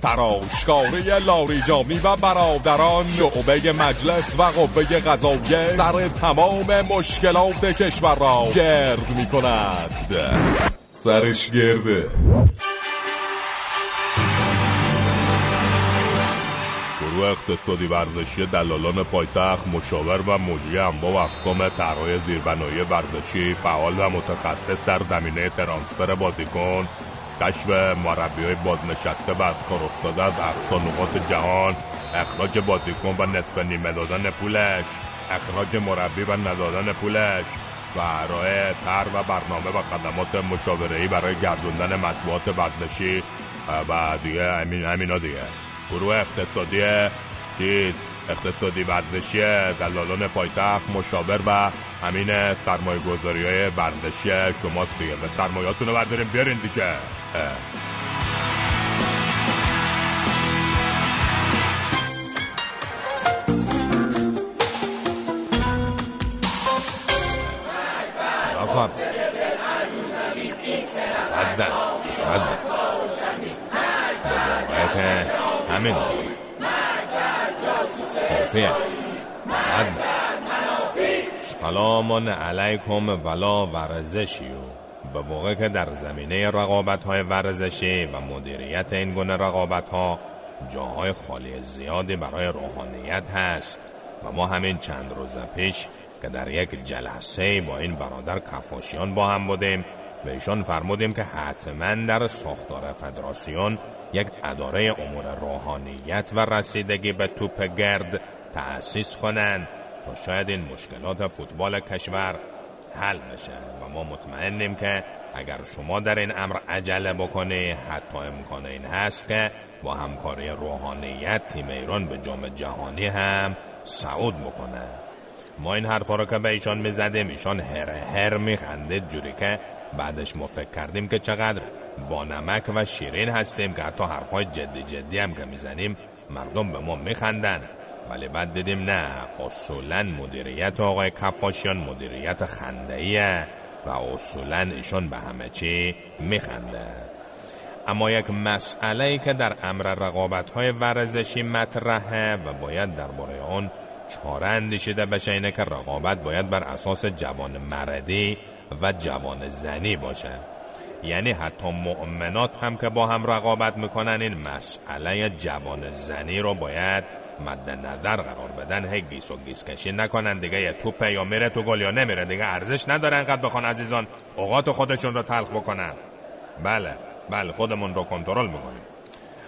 تراشکاری لاریجانی و برادران شعبه مجلس و قوه قضاییه سر تمام مشکلات کشور را گرد می کند سرش گرده. گروه اقتصادی ورزشی دلالان پایتخت مشاور و مجری انواع و اقسام طرحهای زیربنایی ورزشی فعال و متخصص در زمینه ترانسفر بازیکن کشف مربی های بازنشسته و از کار افتاده از اقصا نقاط جهان اخراج بازیکن و نصف نیمه دادن پولش اخراج مربی و ندادن پولش و ارائه تر و برنامه و خدمات مشاوره‌ای برای گردوندن مطبوعات ورزشی و دیگه همین همینا دیگه. گروه اقتصادی چیز اقتصادی ورزشی دلالان پایتخت مشاور و همین سرمایه گذاری های ورزشی شماست دیگه. و سرمایهاتون رو برداریم. بیارین دیگه. اه. صدق. بابا، همین حرفیه سلام علیکم ولا ورزشیو به موقع که در زمینه رقابت های ورزشی و مدیریت این گونه رقابت ها جاهای خالی زیادی برای روحانیت هست و ما همین چند روز پیش که در یک جلسه با این برادر کفاشیان با هم بودیم به ایشان فرمودیم که حتما در ساختار فدراسیون یک اداره امور روحانیت و رسیدگی به توپ گرد تأسیس کنند تا شاید این مشکلات فوتبال کشور حل بشه. و ما مطمئنیم که اگر شما در این امر عجله بکنی حتی امکان این هست که با همکاری روحانیت تیم ایران به جام جهانی هم صعود بکنه. ما این حرفا رو که به ایشان می‌زدیم ایشان هر هر میخندید جوری که بعدش ما فکر کردیم که چقدر با نمک و شیرین هستیم که حتی حرفهای جدی جدی هم که می‌زنیم مردم به ما میخندن. ولی بعد دیدیم نه اصولا مدیریت آقای کفاشیان مدیریت خنده و اصولا ایشون به همه چی میخنده. اما یک مسئله ای که در امر رقابت های ورزشی مطرحه و باید درباره آن چاره اندیشیده بشه اینه که رقابت باید بر اساس جوان مردی و جوان زنی باشه. یعنی حتی مؤمنات هم که با هم رقابت می‌کنن این مسئله جوان زنی رو باید مد نظر قرار بدن. هی گیس و گیس کشی نکنن. دیگه یه توپه یا میره تو گل یا نمیره. دیگه ارزش نداره انقدر بخوان عزیزان. اوقات خودشون رو تلخ بکنن. بله بله خودمون رو کنترل می‌کنیم.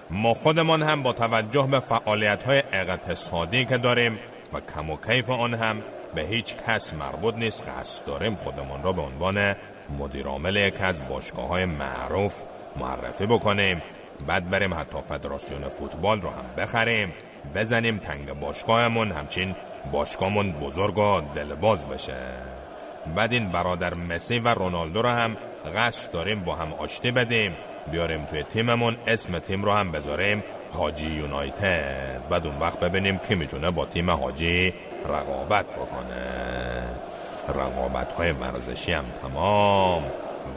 ما خودمان هم با توجه به فعالیت های اقتصادی که داریم و کم و کیف آن هم به هیچ کس مربوط نیست. قصد داریم خودمان را به عنوان مدیرعامل یکی از باشگاه های معروف معرفی بکنیم بعد بریم حتی فدراسیون فوتبال رو هم بخریم. بزنیم تنگ باشگاهمون همچین باشگاهمون بزرگ و دلباز بشه. بعد این برادر مسی و رونالدو رو هم قصد داریم با هم آشتی بدیم. بیاریم توی تیممون اسم تیم رو هم بذاریم حاجی یونایتد. بعد اون وقت ببینیم کی می‌تونه با تیم حاجی رقابت بکنه. رقابت های ورزشی هم تمام.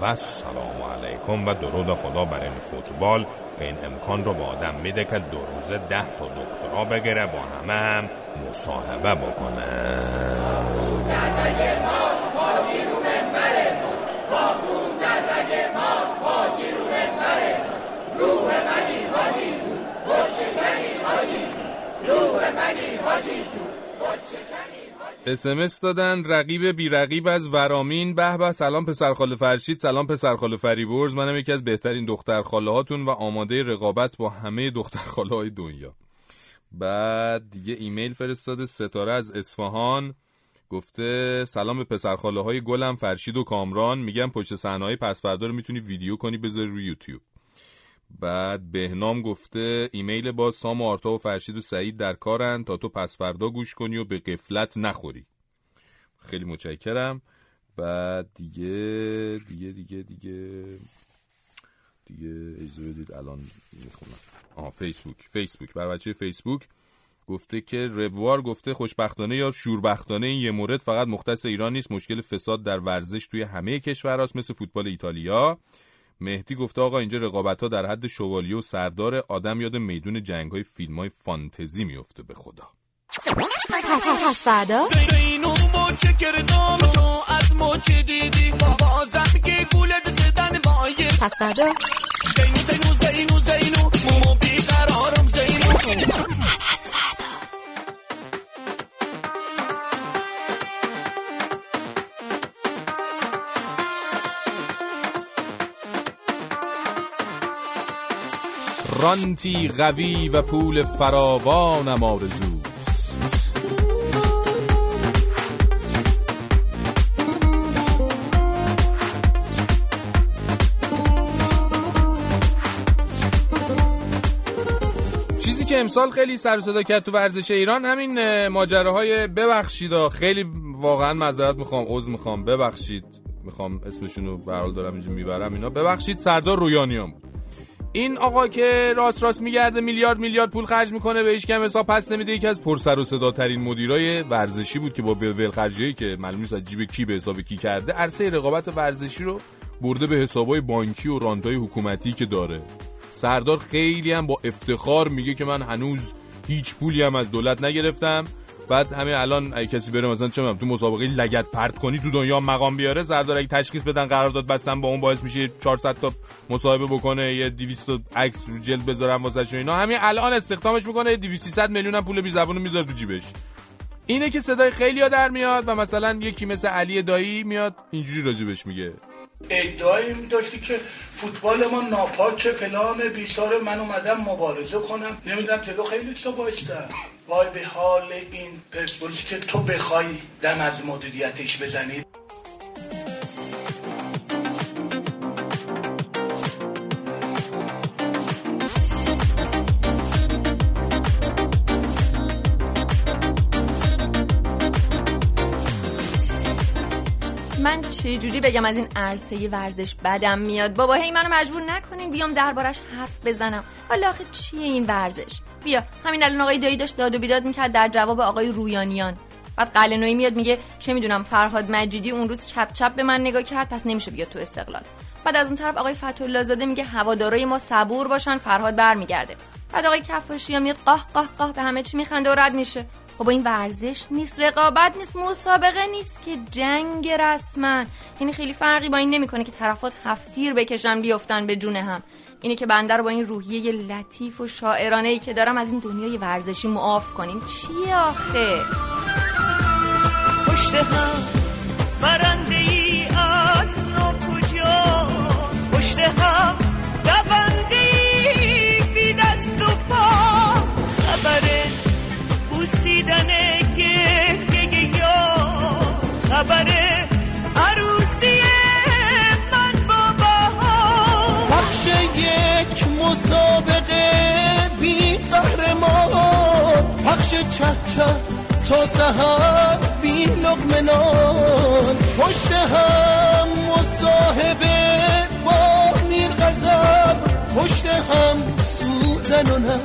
و سلام علیکم و درود خدا برای این فوتبال. که این امکان رو به آدم میده که دو روزه ده تا دکترا بگیره با همه هم مصاحبه بکنه. اسمس دادن رقیب بی رقیب از ورامین. به به سلام پسر خاله فرشید سلام پسر خاله فریبرز منم یکی از بهترین دختر خاله هاتون و آماده رقابت با همه دختر خاله های دنیا. بعد دیگه ایمیل فرستاده ستاره از اصفهان. گفته سلام به پسر خاله های گلم فرشید و کامران. میگم پشت صحنه های پس فردا رو می‌تونی ویدیو کنی بذاری روی یوتیوب. بعد بهنام گفته ایمیل با سام و آرتا و فرشید و سعید در کارن تا تو پس فردا گوش کنی و به قفلت نخوری. خیلی متشکرم. بعد دیگه دیگه دیگه دیگه دیگه اجازه بدید الان می‌خونم. آها فیسبوک فیسبوک. بر بچه فیسبوک گفته که ربوار گفته خوشبختانه یا شوربختانه این یه مورد فقط مختص ایران نیست. مشکل فساد در ورزش توی همه کشورهاست مثل فوتبال ایتالیا. مهدی گفته آقا اینجا رقابت ها در حد شوالیه و سردار آدم یاد میدون جنگ های فیلم های فانتزی میفته به خدا. پس فردا؟ اینو مچه کردم تو از مچه دیدی بازم که گولت زدن مایه پس فردا؟ زینو زینو زینو زینو مو بیقرارم زینو. رانتی قوی و پول فراوانم آرزوست. چیزی که امسال خیلی سر صدا کرد تو ورزش ایران همین اه، ماجراهای ببخشید. خیلی واقعا معذرت می‌خوام عذر می‌خوام. ببخشید می‌خوام اسمشون رو به دارم اینجا می‌برم اینا. ببخشید سردار رویانیان بود این آقا که راست راست میگرده میلیارد میلیارد پول خرج می‌کنه به هیچ کم حساب پس نمیده. یکی از پرسر و صداترین مدیرای ورزشی بود که با ولخرجی که معلوم نیست از جیب کی به حساب کی کرده عرصه رقابت ورزشی رو برده به حسابای بانکی و رانتای حکومتی که داره. سردار خیلی هم با افتخار میگه که من هنوز هیچ پولی هم از دولت نگرفتم. بعد همین الان اگه کسی بره مثلا چه تو مسابقه لگت پرت کنی تو دنیا مقام بیاره سردار اگه تشخیص بدن قرارداد بستن با اون باعث میشه 400 تا مصاحبه بکنه یه 200 تا عکس رو جلد بذارن واسه اینا. همین الان استخدامش می‌کنه 200 300 میلیون هم پول بی زبونو می‌ذاره تو جیبش. اینه که صدای خیلی ها در میاد و مثلا یکی مثل علی دایی میاد اینجوری راجبش میگه. ادعایی می داشتی که فوتبال ما ناپاکه فلان بیسار من اومدم مبارزه کنم. نمی‌دونم جلو خیلی تو بایستم وای به حال این پرسپولیس که تو بخوای دم از مدیریتش بزنی. من چه جوری بگم از این عرصه ورزش بدم میاد؟ بابا هی منو مجبور نکنین بیام دربارش حرف بزنم. حالا آخه چیه این ورزش؟ بیا همین الان آقای دایی داشت داد و بیداد می‌کرد در جواب آقای رویانیان. بعد قلنوی میاد میگه چه می‌دونم فرهاد مجیدی اون روز چپ چپ به من نگاه کرد پس نمیشه بیاد تو استقلال. بعد از اون طرف آقای فتحالله زاده میگه هوادارای ما صبور باشن فرهاد برمیگرده. بعد آقای کفاشی میاد قاه قاه قاه به همه چی میخنده و رد میشه. خب این ورزش نیست رقابت نیست مسابقه نیست که جنگ رسما یعنی خیلی فرقی با این نمی‌کنه که طرفات هفتیر بکشن بیفتن به جون هم. اینه که بنده رو با این روحیه لطیف و شاعرانه ای که دارم از این دنیای ورزشی معاف کنین. چیه آخه؟ پشت هم دیدن گریه یا خبر عروسی من با بهار پخش یک مسابقه بی قهرمان پخش چه تا سهر بی لقمه نان. پشت هم مصاحبه با میر غضب. پشت هم سوزن و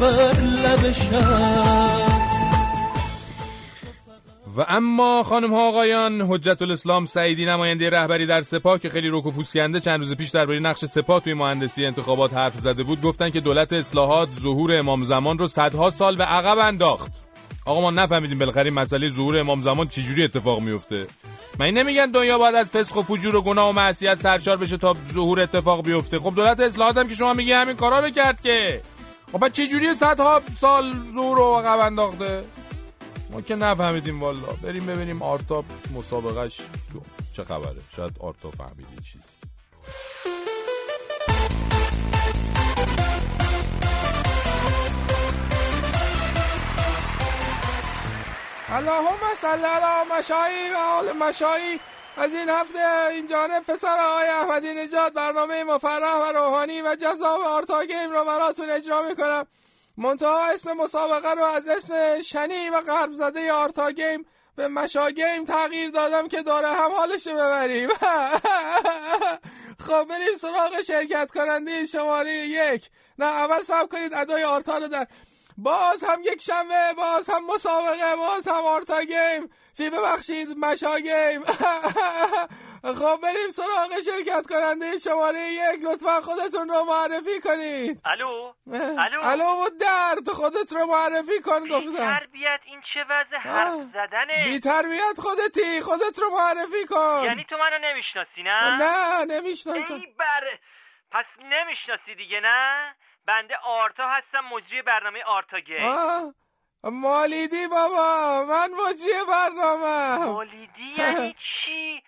بر لب شب. و اما خانم ها آقایان حجت الاسلام سعیدی نماینده رهبری در سپاه که خیلی رک و پوسکنده چند روز پیش درباره نقش سپاه توی مهندسی انتخابات حرف زده بود گفتن که دولت اصلاحات ظهور امام زمان رو صدها سال به عقب انداخت. آقا ما نفهمیدیم بالاخره مسئله ظهور امام زمان چجوری اتفاق میفته من نمیگن دنیا باید از فسق و فجور و گناه و معصیت سرشار بشه تا ظهور اتفاق بیفته؟ خب دولت اصلاحات هم که شما میگی همین کارا رو کرد که. خب بعد چجوری صدها سال ظهور رو عقب انداخته؟ که نفهمیدیم والا. بریم ببینیم آرتا مسابقهش تو چه خبره. شاید آرتا فهمیدی چیزی. اللهم صل علی مشایی و آل مشایی. از این هفته این جانب پسر آقای احمدی نژاد برنامه مفرح و روحانی و جذاب آرتا game رو براتون اجرا می‌کنم. منتها اسم مسابقه رو از اسم شنیع و غرب زده آرتا game به مشا game تغییر دادم که دور هم حالش رو ببریم. خب بریم سراغ شرکت کننده شماره یک. نه اول صبر کنید ادای آرتا رو در باز هم یک شنبه باز هم مسابقه باز هم آرتا game. چی ببخشید؟ مشا game. خب بریم سراغ شرکت کننده شماره یک. لطفا خودتون رو معرفی کنید. الو؟ الو؟ الو و درد خودت رو معرفی کن گفتم. تربیت این چه وضع حرف زدنه؟ بی تربیت خودتی خودت رو معرفی کن. یعنی تو منو نمی‌شناسی نه؟ نه نمی‌شناسم. ای بره پس نمی‌شناسی دیگه نه؟ بنده آرتا هستم مجری برنامه آرتا گیم مالیدی بابا من مجری برنامه مالیدی یعنی چی؟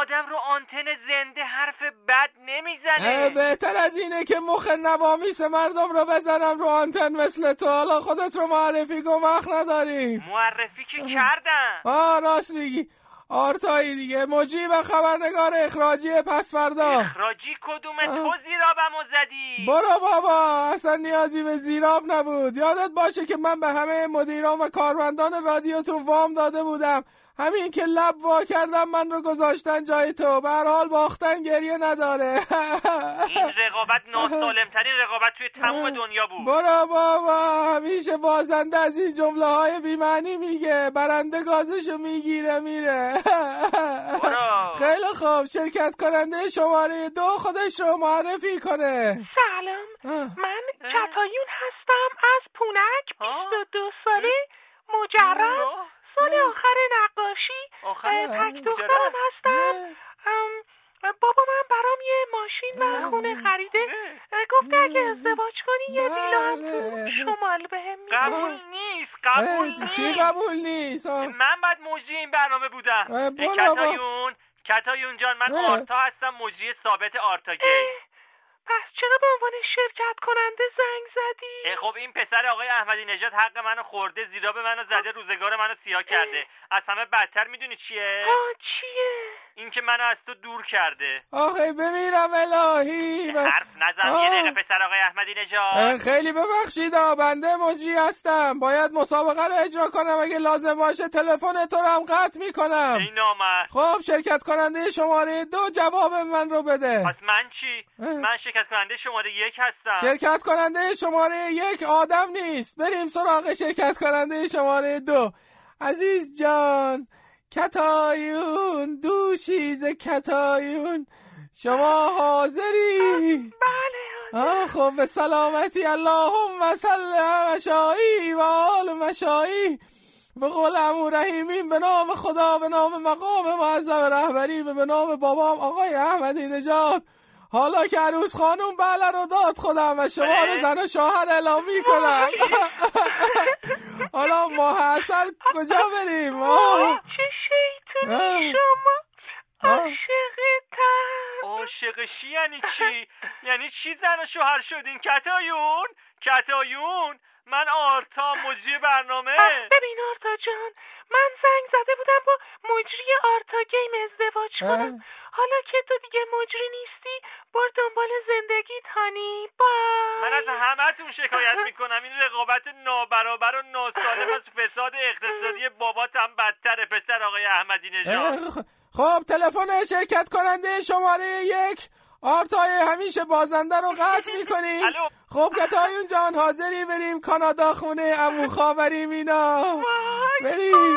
آدم رو آنتن زنده حرف بد نمی‌زنه. بهتر از اینه که مخ نوامیس مردم رو بزنم رو آنتن مثل تو. حالا خودت رو معرفی وقت نداریم. معرفی که کردم. آه راست میگی. آرتایی دیگه. مجری و خبرنگار اخراجی پس فردا. اخراجی کدومه تو زیرابمو زدی؟ برو بابا. اصلا نیازی به زیراب نبود. یادت باشه که من به همه مدیران و کارمندان رادیو تو وام داده بودم. همین که لب وا کردم من رو گذاشتن جای تو. به حال باختن گریه نداره. این رقابت ناسالمترین رقابت توی تمام دنیا بود. برو بابا همیشه بازنده از این جمله های بیمعنی میگه. برنده گازشو می‌گیره میره. برو. خیلی خوب. شرکت کننده شماره دو خودش رو معرفی کنه. سلام. من کتایون هستم. از پونک 22 ساله مجرد. سال آخر نقاشی تک دخترم هستم بابا من برام یه ماشین و خونه خریده. گفته اگه ازدواج کنی یه ویلا هم تو شمال بهم قبول نیست قبول نیست چی قبول نیست؟ من بعد مجری این برنامه بودم. کتایون کتایون جان من آرتا هستم مجری ثابت آرتا گیم. پس چرا به عنوان شرکت کننده زنگ زدی؟ خب این پسر آقای احمدی نژاد حق منو خورده زیراب منو زده روزگار منو سیاه کرده از همه بدتر می‌دونی چیه؟ آه چیه؟ این که منو از تو دور کرده. آخه بمیرم الهی. حرف نزن. یه دقیقه پسر آقای احمدی نژاد. خیلی ببخشید بنده مجری هستم. باید مسابقه رو اجرا کنم. اگه لازم باشه تلفن تو رو هم قطع می‌کنم. این نامرد خب شرکت کننده شماره دو جواب من رو بده. پس من چی؟ من شرکت کننده شماره یک هستم. شرکت کننده شماره یک آدم نیست. بریم سراغ شرکت کننده شماره دو. عزیز جان. کتایون دوشیز کتایون. شما حاضری؟ بله خب به سلامتی. اللهم صل مشایی و آل مشایی. به قول امو رحیمین به نام خدا به نام مقام معظم رهبری به نام بابام آقای احمدی نژاد. حالا که عروس خانوم بله رو داد خودم و شما رو زن و شوهر اعلام می‌کنم. حالا ماه اصل کجا بریم؟ چه شیطونی شما؟ عاشقتم. عاشقشی یعنی چی؟ یعنی چی زن و شوهر شدین؟ کتایون؟ کتایون؟ من آرتا مجری برنامه. ببین آرتا جان من زنگ زده بودم با مجری آرتا گیم ازدواج کنم. حالا که تو دیگه مجری نیستی برو دنبال زندگیت honey. با. من از همهتون شکایت می‌کنم. این رقابت نابرابر و ناسالم از فساد اقتصادی باباتم بدتره پسر آقای احمدی نژاد. خب تلفن شرکت کننده شماره یک. آرتای همیشه بازنده رو قطع می‌کنیم. خب کتایون جان حاضری بریم کانادا خونه عمو خاوری اینا. بریم.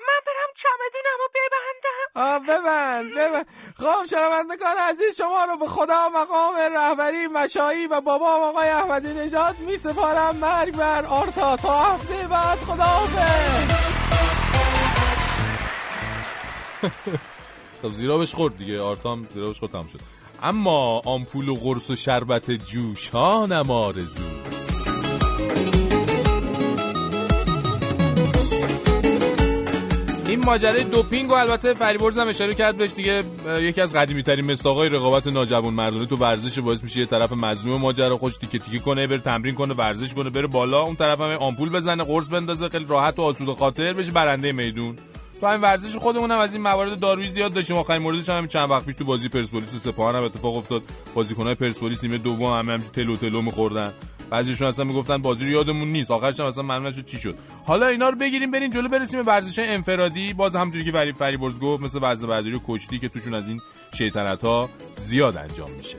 من برم چمدونمو ببندم. آه ببند ببند. خب شنوندگان عزیز شما رو به خدا مقام رهبری مشایی و بابا آقای احمدی نژاد می سپارم مرگ بر آرتا. تا هفته بعد خدا خب زیرابش خورد دیگه آرتام زیرابش خورد تمام شد. اما آمپول و قرص و شربت جوش ها نمارزوست این ماجرای دوپینگ و البته فریبرز هم اشاره کرد بهش دیگه یکی از قدیمی ترین مستاقای رقابت ناجوان مردانه تو ورزش باعث میشه یه طرف مظلوم ماجرا خوش تیکه تیکه کنه بره تمرین کنه ورزش کنه بره بالا اون طرف هم آمپول بزنه قرص بندازه خیلی راحت و آسوده خاطر بشه برنده میدون. تو همین ورزش خودمون هم از این موارد دارویی زیاد داشتیم. آخرین موردش هم چند وقت پیش تو بازی پرسپولیس و سپاهان هم اتفاق افتاد. بازیکن‌های پرسپولیس نیمه دوم همه همین تلو تلو می‌خوردن. بعضیشون اصلا می‌گفتن بازی رو یادمون نیست. آخرش هم اصلا معلوم نشد چی شد. حالا اینا رو بگیریم بریم جلو برسیم به ورزش انفرادی. باز همونجوری که فرید فریبرز گفت مثل وزنه برداری و کشتی که توشون از این شیطنت ها زیاد انجام میشه.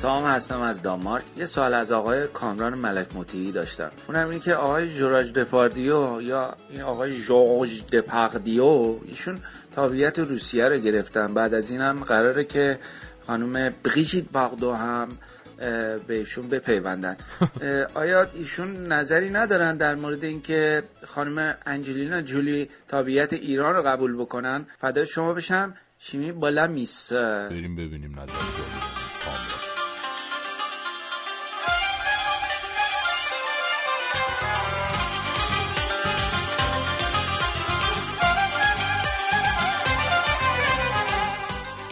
سام هستم از دانمارک. یه سوال از آقای کامران ملک مطیعی داشتم. اونم اینه که آقای جوراج دپاردیو یا این آقای ژورژ دپاردیو ایشون تابعیت روسیه رو گرفتن. بعد از این هم قراره که خانم بریژیت باغدو هم بهشون بپیوندن. آیا ایشون نظری ندارن در مورد اینکه خانم انجلینا جولی تابعیت ایران رو قبول بکنن؟ فدای شما بشم. شیمی بالا میس بریم ببینیم نظر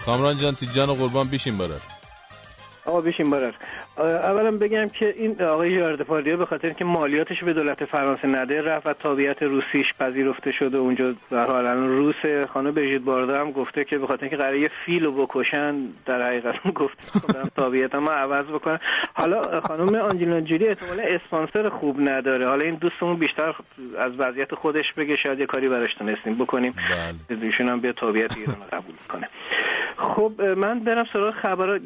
کامران جان تیجان و قربان بیشین برر آقا بشین برر اولا بگم که این آقای یاردپاردیو به خاطر که مالیاتش به دولت فرانسه نده رفت و تابعیت روسیش پذیرفته شده اونجا در حال الان روس خانم برژیت باردا هم گفته که به خاطر اینکه قراره یه فیل رو بکشن در حقیقت گفت خودم تابعیت ما عوض بکنن حالا خانم آنجلینا جولی احتمالا اسپانسر خوب نداره. حالا این دوستمون بیشتر از وضعیت خودش بگه شاید یه کاری براش تونستیم بکنیم. ایشون هم به تابعیت ایران قبول کنه. خب من برم سراغ خبر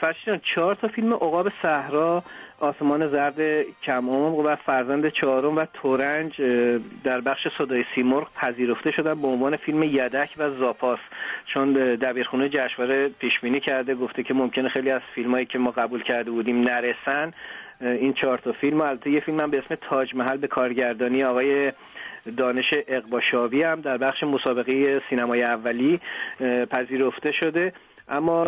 فرشیدان چهار تا فیلم عقاب صحرا آسمان زرد کم و فرزند چهارم و تورنج در بخش صدای سیمرغ پذیرفته شدن به عنوان فیلم یدک و زاپاس. چون دبیرخونه جشنواره پیش بینی کرده گفته که ممکنه خیلی از فیلمایی که ما قبول کرده بودیم نرسن. این چهار تا فیلم البته یه فیلم هم به اسم تاج محل به کارگردانی آقای دانش اقباشاوی هم در بخش مسابقه سینمای اولی پذیرفته شده. اما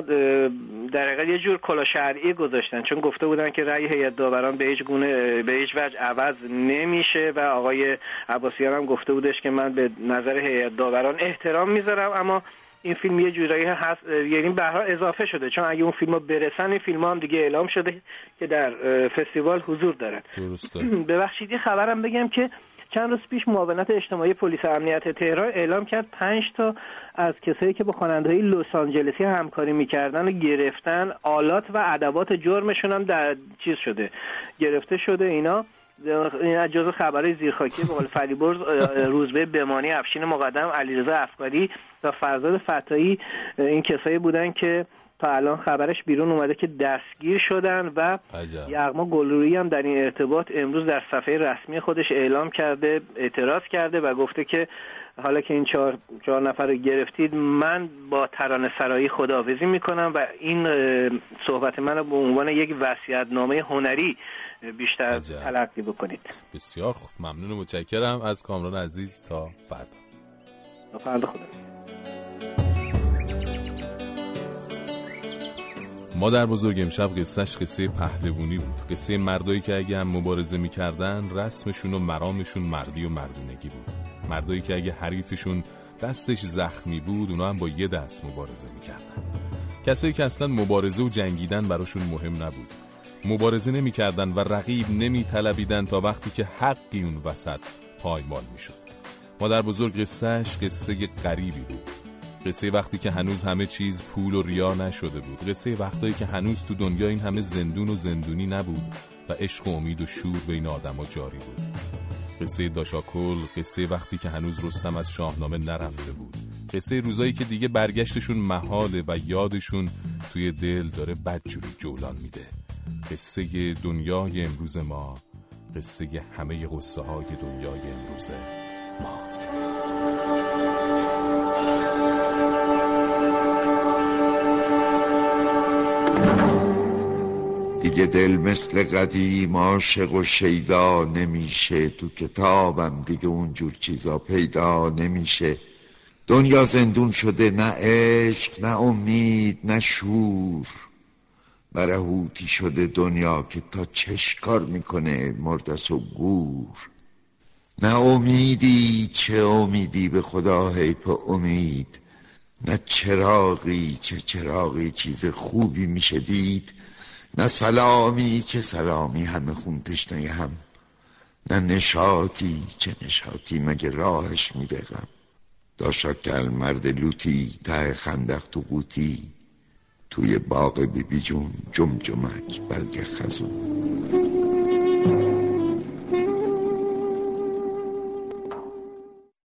در حقیقت یه جور کلا شرعی گذاشتن. چون گفته بودن که رأی هیئت داوران به هیچ گونه به هیچ وجه عوض نمیشه و آقای عباسیان هم گفته بودش که من به نظر هیئت داوران احترام می‌ذارم. اما این فیلم یه جورایی هست یعنی به اضافه شده. چون اگه اون فیلم برسن این فیلم هم دیگه اعلام شده که در فستیوال حضور دارن. درسته. ببخشید یه خبرم بگم که چند روز پیش معاونت اجتماعی پلیس امنیت تهران اعلام کرد پنج تا از کسایی که با خواننده های لس آنجلسی همکاری می‌کردن و گرفتن آلات و ادوات جرمشون هم در چیز شده گرفته شده اینا. این جزو خبرهای زیرخاکی به قول فریبرز روزبه بمانی افشین مقدم علیرضا افکاری و فرزاد فتایی این کسایی بودن که تا الان خبرش بیرون اومده که دستگیر شدن و یغما گلرویی هم در این ارتباط امروز در صفحه رسمی خودش اعلام کرده اعتراض کرده و گفته که حالا که این چهار, چهار نفر رو گرفتید من با ترانه سرایی خداحافظی می‌کنم و این صحبت من رو به عنوان یک نامه هنری بیشتر تلقی بکنید. بسیار خوب. ممنون و متشکرم. از کامران عزیز تا فردا. تا فردا خدا مادر بزرگ امشب قصهش قصه پهلوونی بود. قصه مردایی که اگه هم مبارزه می‌کردن رسمشون و مرامشون مردی و مردونگی بود. مردایی که اگه حریفشون دستش زخمی بود اونا هم با یه دست مبارزه می‌کردن. کسایی که اصلا مبارزه و جنگیدن براشون مهم نبود. مبارزه نمی‌کردن و رقیب نمی طلبیدن تا وقتی که حقی اون وسط پایمال می‌شد. مادر بزرگ قصهش قصه غریبی بود. قصه وقتی که هنوز همه چیز پول و ریا نشده بود. قصه وقتایی که هنوز تو دنیا این همه زندون و زندونی نبود و عشق و امید و شور بین آدما جاری بود. قصه داشاکل قصه وقتی که هنوز رستم از شاهنامه نرفته بود. قصه روزایی که دیگه برگشتشون محاله و یادشون توی دل داره بدجوری جولان میده. قصه دنیای امروز ما قصه همه قصه های دنیای امروز ما. دیگه دل مثل قدیم عاشق و شیدا نمیشه تو کتابم دیگه اونجور چیزا پیدا نمیشه. دنیا زندون شده نه عشق نه امید نه شور. برهوتی شده دنیا که تا چش کار می‌کنه مردس و گور. نه امیدی چه امیدی به خدا حیف امید. نه چراغی چه چراغی چیز خوبی میشه دید. نه سلامی چه سلامی همه خون تشنه هم نه نشاطی چه نشاطی مگه راهش میدقم داشا کل مرد لوتی ته خندق تو قوتی توی باغ بیبی جون جم جمک برگ خزون.